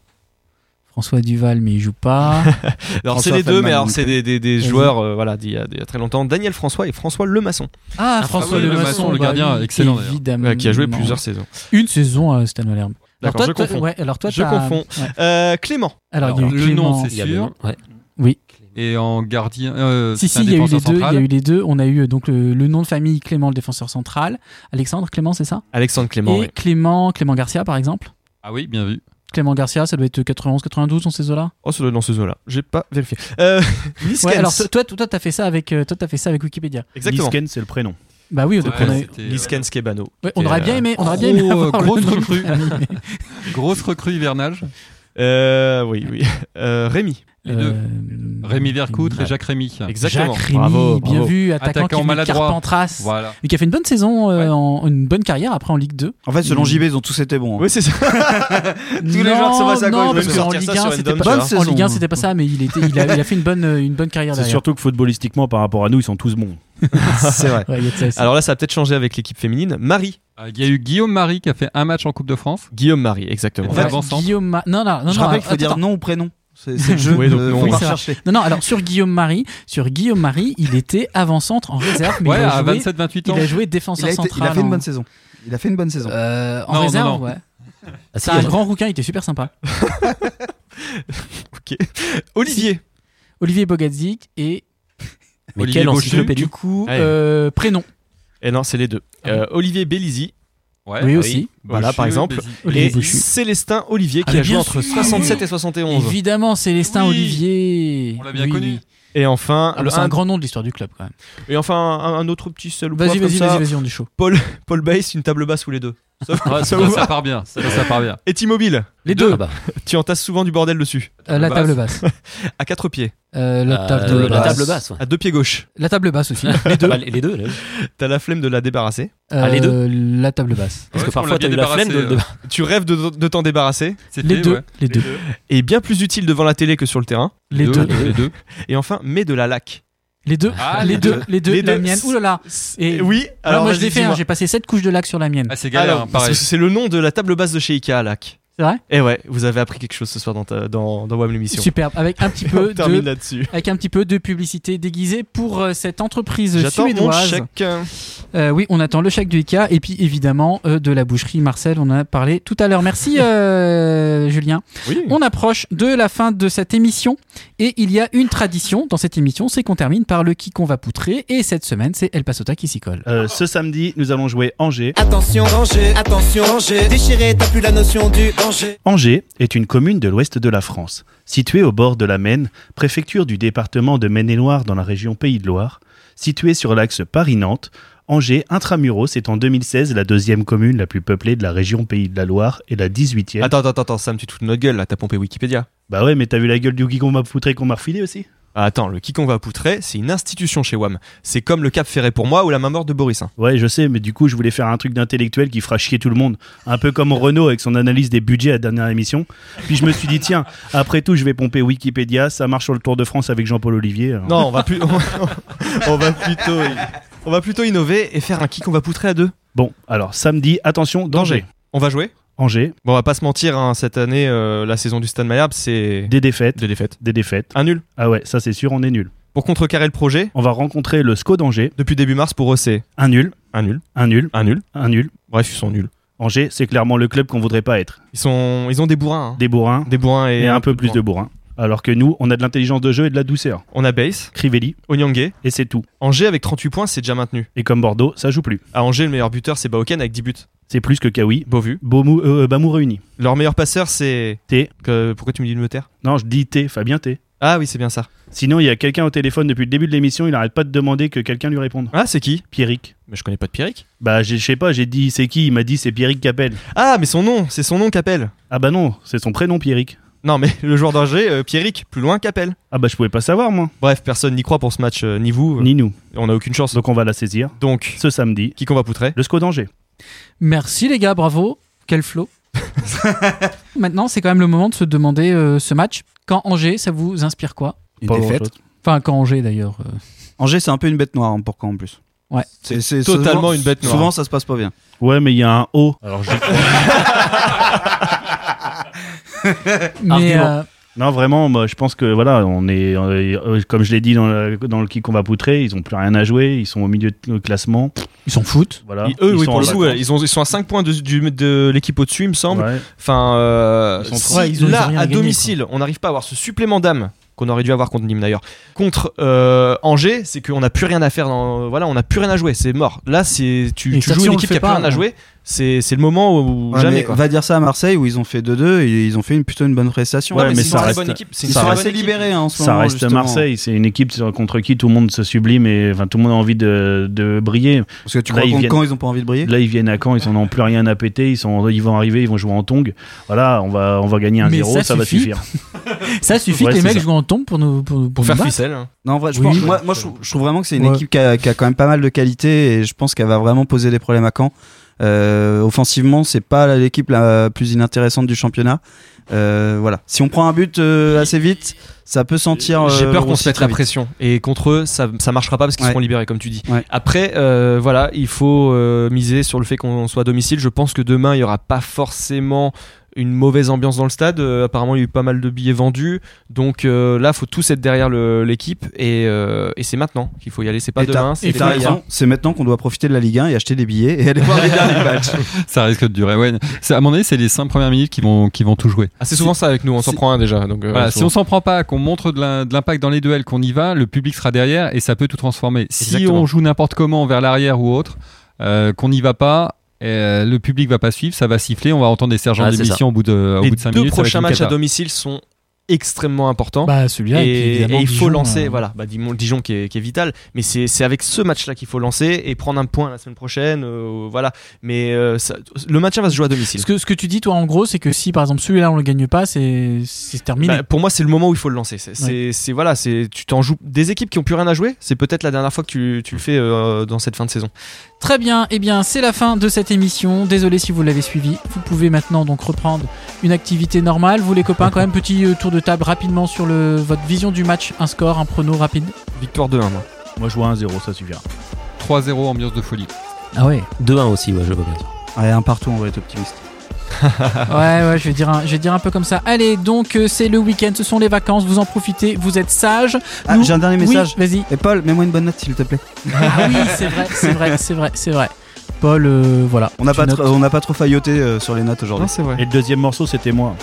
S2: François Duval, mais il joue pas.
S5: Alors c'est
S6: François
S5: les deux,
S6: Feldman
S5: mais alors c'est des, des, des
S2: Vas-y.
S5: joueurs euh, voilà, d'il y, a- d'il y a très longtemps. Daniel François et François Lemasson,
S2: Ah,
S7: Ah,
S2: François
S8: oui,
S2: Le
S8: Le
S2: Masson,
S8: Masson, le
S2: bah
S8: gardien, excellent,
S5: euh, qui a joué plusieurs saisons.
S2: Une saison à Stade Malherbe. Alors
S5: D'accord, je
S2: toi,
S5: confonds.
S2: ouais, alors toi,
S5: Je confonds.
S2: ouais.
S5: Euh, Clément.
S2: Alors, il y a eu
S8: le
S2: Clément.
S8: nom, c'est
S7: Il
S8: sûr.
S7: nom, ouais.
S2: Oui.
S8: Et en gardien. euh,
S2: Si, si, il y a eu les deux. Il y a eu les deux. On a eu euh, donc le, le nom de famille Clément, le défenseur central. Alexandre Clément, c'est ça?
S5: Alexandre Clément,
S2: Et
S5: oui.
S2: Clément, Clément Garcia, par exemple?
S8: Ah oui, bien vu.
S2: Clément Garcia, ça doit être 91, 92 dans ces eaux-là.
S5: Oh, ça doit être dans ce zoo-là. J'ai pas vérifié. Euh, Niskens.
S2: Ouais, alors toi, toi, t'as fait ça avec, euh, toi, t'as fait ça avec Wikipédia.
S5: Exactement.
S1: Nisken, c'est le prénom.
S2: Bah oui, donc
S8: Ouais,
S2: on, a-
S8: c'était, euh,
S5: Niskens Kebano.
S2: ouais, on aurait bien aimé, on aurait bien aimé
S8: gros,
S2: avoir
S8: grosse recrue. Grosse recrue hivernage.
S5: Euh, oui, oui. Euh, Rémi.
S8: Les deux.
S2: Euh,
S8: Rémi Vercoutre et Jacques Rémy.
S5: Exactement.
S2: Jacques Rémy,
S5: Bravo,
S2: bien
S5: bravo.
S2: vu, attaquant,
S8: Attaquant
S2: qui de
S8: maladroit.
S2: Carpentras,
S8: Voilà.
S2: et qui a fait une bonne saison, euh,
S8: Ouais.
S2: en, une bonne carrière après en Ligue 2.
S6: En fait, selon. JB, ils ont tous été bons. hein.
S5: Oui, c'est ça.
S6: Tous les joueurs passés à
S2: non, parce
S6: je
S5: vais
S2: qu'en
S5: sortir
S2: Ligue
S5: ça
S2: 1,
S5: sur une
S2: c'était
S5: bonne
S2: pas,
S6: bonne
S2: en. Ligue 1, c'était pas ça, mais il, était, il, a, il a fait une bonne, une bonne carrière
S1: C'est
S2: derrière.
S1: surtout que footballistiquement, par rapport à nous, ils sont tous bons.
S6: C'est vrai.
S2: Ouais, de ça.
S5: Alors là, ça a peut-être changé avec l'équipe féminine. Marie.
S8: Euh, Il y a eu Guillaume Marie qui a fait un match en Coupe de France.
S5: Guillaume Marie, exactement.
S8: En fait.
S2: Guillaume Ma- non, non, non,
S6: Je
S2: non,
S6: rappelle qu'il faut
S2: attends,
S6: dire nom ou prénom. C'est le jeu.
S5: Oui, donc
S6: euh,
S5: non,
S6: faut
S5: oui,
S6: pas
S2: c'est vrai.
S6: chercher.
S2: Non, non, alors sur Guillaume Marie, sur Guillaume Marie, il était avant-centre en réserve, mais
S8: ouais,
S2: il, a
S8: à
S2: joué,
S8: 27-28
S2: il
S8: ans.
S2: a joué
S6: Il
S2: défenseur
S6: a, été-
S2: central.
S6: il a fait une bonne saison. Il a fait une bonne saison.
S2: Euh, en
S8: Non,
S2: réserve,
S8: non.
S2: ouais.
S7: Ah,
S2: C'est
S7: il
S2: un grand rouquin, il était super sympa.
S5: Ok. Olivier.
S2: Olivier Bogadzik et
S7: Mais
S8: Olivier Bauchu.
S7: encyclopédie
S2: du coup,
S5: Ouais.
S2: euh, prénom.
S5: Et non, c'est les deux. Euh, Olivier Bélizy.
S8: Ouais.
S2: oui, aussi.
S5: Voilà, par exemple. Et. Célestin Olivier
S2: Ah,
S5: qui
S2: mais
S5: a joué entre
S2: sûr.
S5: 67 et 71.
S2: Évidemment, Célestin
S8: Oui.
S2: Olivier.
S8: On l'a bien
S2: Oui,
S8: connu.
S2: oui.
S5: Et enfin,
S2: Ah,
S5: le-
S2: c'est un
S5: un,
S2: grand nom de l'histoire du club quand même.
S5: et enfin un, un autre petit seul
S2: Vas-y,
S5: comme
S2: vas-y,
S5: ça.
S2: vas-y, vas-y, on est chaud.
S5: Paul Bass, une table basse ou les deux. Ça,
S7: Ouais,
S5: ça
S8: Ça, part bien. Ça, ça part bien.
S5: Et T-Mobile,
S2: Les
S8: deux.
S2: deux.
S7: Ah bah,
S5: tu entasses souvent du bordel dessus.
S2: Euh, la table basse.
S5: À quatre pieds,
S2: Euh, la
S7: euh,
S2: table
S7: la
S2: basse.
S7: table basse. ouais.
S5: à deux pieds gauche.
S2: La table basse aussi.
S7: Les deux. les deux.
S5: T'as la flemme de la débarrasser.
S7: Ah, les deux
S2: La table basse.
S7: Parce
S8: Ouais,
S7: que parfois, t'as la flemme de.
S5: Tu rêves de, de t'en débarrasser.
S8: C'est
S2: Les
S8: fait,
S2: deux.
S8: ouais.
S2: Les deux.
S5: Et bien plus utile devant la télé que sur le terrain.
S2: Les deux.
S8: Les deux.
S5: Et enfin, mais de la laque.
S2: Les deux.
S8: Ah,
S2: Les
S8: les
S2: deux.
S8: deux.
S2: Les deux.
S5: Les
S2: La
S5: deux.
S2: mienne. Ouh là là. Et
S5: oui,
S2: alors moi je l'ai fait, hein, j'ai passé 7 couches de lac sur la mienne.
S8: Ah, c'est galère. Hein,
S5: c'est c'est le nom de la table basse de chez Ikea, lac.
S2: C'est vrai?
S5: Et ouais, vous avez appris quelque chose ce soir dans, ta- dans, dans WAM l'émission.
S2: Superbe. Avec un petit peu de
S5: là-dessus.
S2: avec un petit peu de publicité déguisée pour euh, cette entreprise
S5: J'attends mon chèque.
S2: Euh, oui, on attend le chèque du IKEA et puis évidemment euh, de la boucherie Marcel, on en a parlé tout à l'heure. Merci euh, Julien.
S5: Oui.
S2: On approche de la fin de cette émission et il y a une tradition dans cette émission, c'est qu'on termine par le qui qu'on va poutrer et cette semaine c'est El Pasota qui s'y colle.
S1: Euh, ce samedi, nous allons jouer Angers.
S15: Attention, danger, attention, danger. Déchiré, t'as plus la notion du danger.
S1: Angers est une commune de l'ouest de la France, située au bord de la Maine, préfecture du département de Maine-et-Loire dans la région Pays de Loire. Située sur l'axe Paris-Nantes, Angers intramuros est en 2016 la deuxième commune la plus peuplée de la région Pays de la Loire et la 18e.
S5: Attends, attends, attends, Sam, tu te fous de notre gueule là, t'as pompé Wikipédia.
S1: Bah ouais, mais t'as vu la gueule du qui qu'on m'a foutré qu'on m'a refilé aussi?
S5: Ah, attends, le Kikon va poutrer, c'est une institution chez WAM. C'est comme le Cap Ferré pour moi ou la main morte de Boris. hein.
S1: Ouais, je sais, mais du coup, je voulais faire un truc d'intellectuel qui fera chier tout le monde. Un peu comme Renault avec son analyse des budgets à la dernière émission. Puis je me suis dit, tiens, après tout, je vais pomper Wikipédia, ça marche sur le Tour de France avec Jean-Paul Olivier. alors.
S5: Non, on va, plus... on va plutôt... On va plutôt innover et faire un Kikon va poutrer à deux.
S1: Bon, alors samedi, attention, danger.
S5: On va jouer?
S1: Angers,
S5: Bon, on va pas se mentir, hein, cette année, euh, la saison du Stade Malherbe, c'est
S1: des défaites,
S5: des défaites.
S1: des défaites.
S5: Un nul.
S1: Ah ouais, ça c'est sûr, on est nul.
S5: Pour contrecarrer le projet,
S1: On va rencontrer le SCO d'Angers,
S5: depuis début mars, pour eux, c'est
S1: un nul,
S5: un nul,
S1: un nul,
S5: un nul.
S1: un nul.
S5: Bref, ils sont nuls.
S1: Angers, c'est clairement le club qu'on voudrait pas être.
S5: Ils, sont... ils ont des bourrins. hein.
S1: Des bourrins
S5: Des bourrins et,
S1: et un peu plus de bourrins. Alors que nous, on a de l'intelligence de jeu et de la douceur.
S5: On a Base,
S1: Crivelli,
S5: Onyangé,
S1: et c'est tout.
S5: Angers avec 38 points, c'est déjà maintenu.
S1: Et comme Bordeaux, ça joue plus.
S5: À Angers, le meilleur buteur, c'est Baoken avec 10 buts.
S1: C'est plus que Kawi.
S5: Beau vu.
S1: Beaumou, euh, Bamou réuni.
S5: Leur meilleur passeur, c'est.
S1: T.
S5: Que- Pourquoi tu me dis de me taire
S1: Non, je dis T, Fabien T.
S5: Ah oui, c'est bien ça.
S1: Sinon, il y a quelqu'un au téléphone depuis le début de l'émission, il arrête pas de demander que quelqu'un lui réponde.
S5: Ah, c'est qui?
S1: Pierrick.
S5: Mais je connais pas de Pierrick.
S1: Bah, je sais pas, j'ai dit c'est qui, il m'a dit c'est Pierrick Capel.
S5: Ah, mais son nom, c'est son nom qu'appelle.
S1: Ah bah non, c'est son prénom Pierrick.
S5: Non, mais le joueur d'Angers, euh, Pierrick, plus loin qu'appelle.
S1: Ah bah je pouvais pas savoir moi.
S5: Bref, personne n'y croit pour ce match, euh, ni vous. euh,
S1: Ni nous.
S5: On a aucune chance.
S1: Donc on va la saisir.
S5: Donc,
S1: Ce samedi,
S5: qui qu'on va poutrer?
S1: Le SCO d'Angers.
S2: Merci les gars, bravo. Quel flow. Maintenant, c'est quand même le moment de se demander euh, ce match. Quand Angers, ça vous inspire quoi?
S6: Une
S1: Pas
S6: défaite.
S1: grand-chose.
S2: Enfin, quand Angers d'ailleurs. euh.
S6: Angers, c'est un peu une bête noire hein, pour Caen en plus.
S2: Ouais.
S6: C'est c'est
S5: totalement
S6: souvent-
S5: une bête noire.
S6: Souvent, ça se passe pas bien.
S1: Ouais, mais il y a un O. Alors je-
S2: Mais
S1: Argument.
S2: euh,
S1: Non, vraiment, moi, je pense que voilà, on est, euh, comme je l'ai dit dans le, dans le kick qu'on va poutrer, ils ont plus rien à jouer, ils sont au milieu de classement.
S2: ils s'en foutent.
S1: Voilà.
S5: Ils- eux,
S1: Ils
S5: oui,
S1: sont
S5: pour le coup, ils, ont, ils sont à 5 points de, du- de l'équipe au-dessus, il me semble.
S1: Ouais.
S5: Enfin, euh,
S1: Ils sont
S5: si
S2: trois. Ouais, ils ont- ils
S5: là,
S2: ont rien
S5: à domicile, on n'arrive pas à avoir ce supplément d'âme qu'on aurait dû avoir contre Nîmes d'ailleurs. Contre euh, Angers, c'est qu'on n'a plus rien à faire. Dans, voilà, on n'a plus rien à jouer, c'est mort. Là, c'est tu, tu joues une équipe qui a plus rien
S2: pas,
S5: à
S2: ouais.
S5: jouer. C'est c'est le moment où
S6: Ouais,
S5: jamais.
S6: mais
S5: Quoi.
S6: Va dire ça à Marseille où ils ont fait 2-2 et ils ont fait une, plutôt une bonne prestation.
S1: Ouais,
S5: Non,
S1: mais
S5: c'est
S1: ça
S5: une très
S1: reste-
S5: bonne équipe. C'est
S6: Ils sont assez libérés hein, en ce
S1: Ça
S6: moment.
S1: reste
S6: justement.
S1: Marseille, c'est une équipe contre qui tout le monde se sublime et enfin tout le monde a envie de, de briller.
S6: Parce que tu
S1: Là,
S6: crois
S1: ils viennent-
S6: Caen, ils ont pas envie de briller
S1: Là, ils viennent à Caen, ils n'en ont plus rien à péter, ils, sont, ils vont arriver, ils vont jouer en tong. Voilà, on va, on va gagner un
S2: Mais
S1: 0,
S2: ça
S1: ça, va suffire.
S2: Ça suffit
S1: Ouais,
S2: que les mecs
S1: ça.
S2: jouent en tombe pour nous pour, pour
S5: Pour
S2: nous
S5: faire ficelle. hein.
S6: Non, en vrai, je
S2: Oui.
S6: pense- moi, moi je, trouve, je trouve vraiment que c'est une
S2: Ouais.
S6: équipe qui a, qui a quand même pas mal de qualité et je pense qu'elle va vraiment poser des problèmes à Caen. Euh, offensivement, c'est pas l'équipe la plus inintéressante du championnat. Euh, voilà. Si on prend un but euh, assez vite, ça peut sentir.
S5: J'ai peur qu'on se mette la pression. Et contre eux, ça, ça marchera pas parce qu'ils
S6: Ouais.
S5: seront libérés, comme tu dis.
S6: Ouais.
S5: Après, euh, voilà, il faut euh, miser sur le fait qu'on soit à domicile. Je pense que demain, il y aura pas forcément une mauvaise ambiance dans le stade. Euh, apparemment, il y a eu pas mal de billets vendus. Donc euh, là, faut tous être derrière l'équipe. Et, euh, et c'est maintenant qu'il faut y aller. C'est pas
S6: Et
S5: demain. C'est
S6: c'est maintenant qu'on doit profiter de la Ligue 1 et acheter des billets et aller voir les derniers matchs.
S8: Ça risque de durer. Ouais. C'est- À mon avis, c'est les 5 premières minutes qui vont, qui vont tout jouer.
S5: Ah, c'est souvent ça avec nous. On s'en prend un déjà. Donc, euh,
S8: Voilà, si on s'en prend pas, qu'on montre de l'im- de l'impact dans les duels, qu'on y va, le public sera derrière et ça peut tout transformer. Si
S5: Exactement.
S8: on joue n'importe comment vers l'arrière ou autre, euh, qu'on n'y va pas, euh, le public va pas suivre, ça va siffler, on va entendre des sergents
S7: Ah,
S8: d'émission au bout de, au
S5: les
S8: bout de 5
S5: deux
S8: minutes. va être
S5: prochains matchs à domicile sont extrêmement importants.
S2: Bah celui-là et,
S5: et, et il faut lancer,
S2: euh,
S5: voilà, bah, Dijon, Dijon qui, est, qui est vital, mais c'est c'est avec ce match-là qu'il faut lancer et prendre un point la semaine prochaine, euh, voilà. Mais euh, ça- le match va se jouer à domicile.
S2: Ce que, ce que tu dis, toi, en gros, c'est que si par exemple celui-là on le gagne pas, c'est c'est terminé.
S5: Bah, pour moi, c'est le moment où il faut le lancer. C'est voilà, c'est tu t'en joues des équipes qui ont plus rien à jouer. C'est peut-être la dernière fois que tu, tu le fais dans cette fin de saison.
S2: Très bien, eh bien c'est la fin de cette émission. Désolé si vous l'avez suivi. Vous pouvez maintenant donc reprendre une activité normale. Vous les copains, quand même petit tour de table rapidement sur le, votre vision du match, un score, un prono rapide.
S5: Victoire 2-1. Moi.
S1: Moi, je vois un 0, ça suffira.
S8: 3-0, ambiance de folie.
S2: Ah ouais.
S7: 2-1 aussi, ouais, je vois bien.
S6: Allez, un partout, on va être optimiste.
S2: ouais, ouais, je vais dire un, je vais dire un peu comme ça. Allez, donc euh, c'est le week-end, ce sont les vacances. Vous en profitez, vous êtes sages.
S6: Ah,
S2: Nous-
S6: j'ai un dernier
S2: Oui,
S6: message.
S2: Vas-y.
S6: Et Paul, mets-moi une bonne note s'il te plaît.
S2: Ah oui, c'est vrai, c'est vrai, c'est vrai, c'est vrai. Paul, euh, voilà.
S6: On n'a pas,
S2: notes.
S6: trop- on n'a pas trop failloté euh, sur les notes aujourd'hui.
S5: c'est vrai.
S1: Et le deuxième morceau, c'était moi.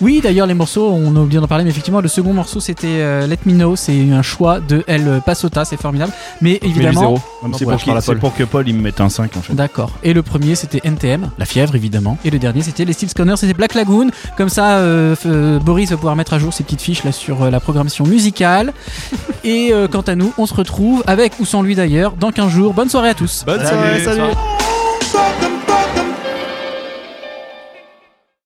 S2: Oui, d'ailleurs, les morceaux, on a oublié d'en parler, mais effectivement, le second morceau, c'était euh, Let Me Know. C'est un choix de El Pasota, c'est formidable. Mais évidemment.
S1: Même C'est
S5: Ouais,
S1: pour, qu'il- c'est
S5: Paul.
S1: pour que Paul il me mette un 5 en fait.
S2: D'accord. Et le premier, c'était NTM, la fièvre, évidemment. Et le dernier, c'était les Steel Scanners, c'était Black Lagoon. Comme ça, euh, f- euh, Boris va pouvoir mettre à jour ses petites fiches là sur euh, la programmation musicale. Et euh, quant à nous, on se retrouve avec ou sans lui d'ailleurs dans 15 jours. Bonne soirée à tous.
S5: Bonne soirée, salut.
S10: something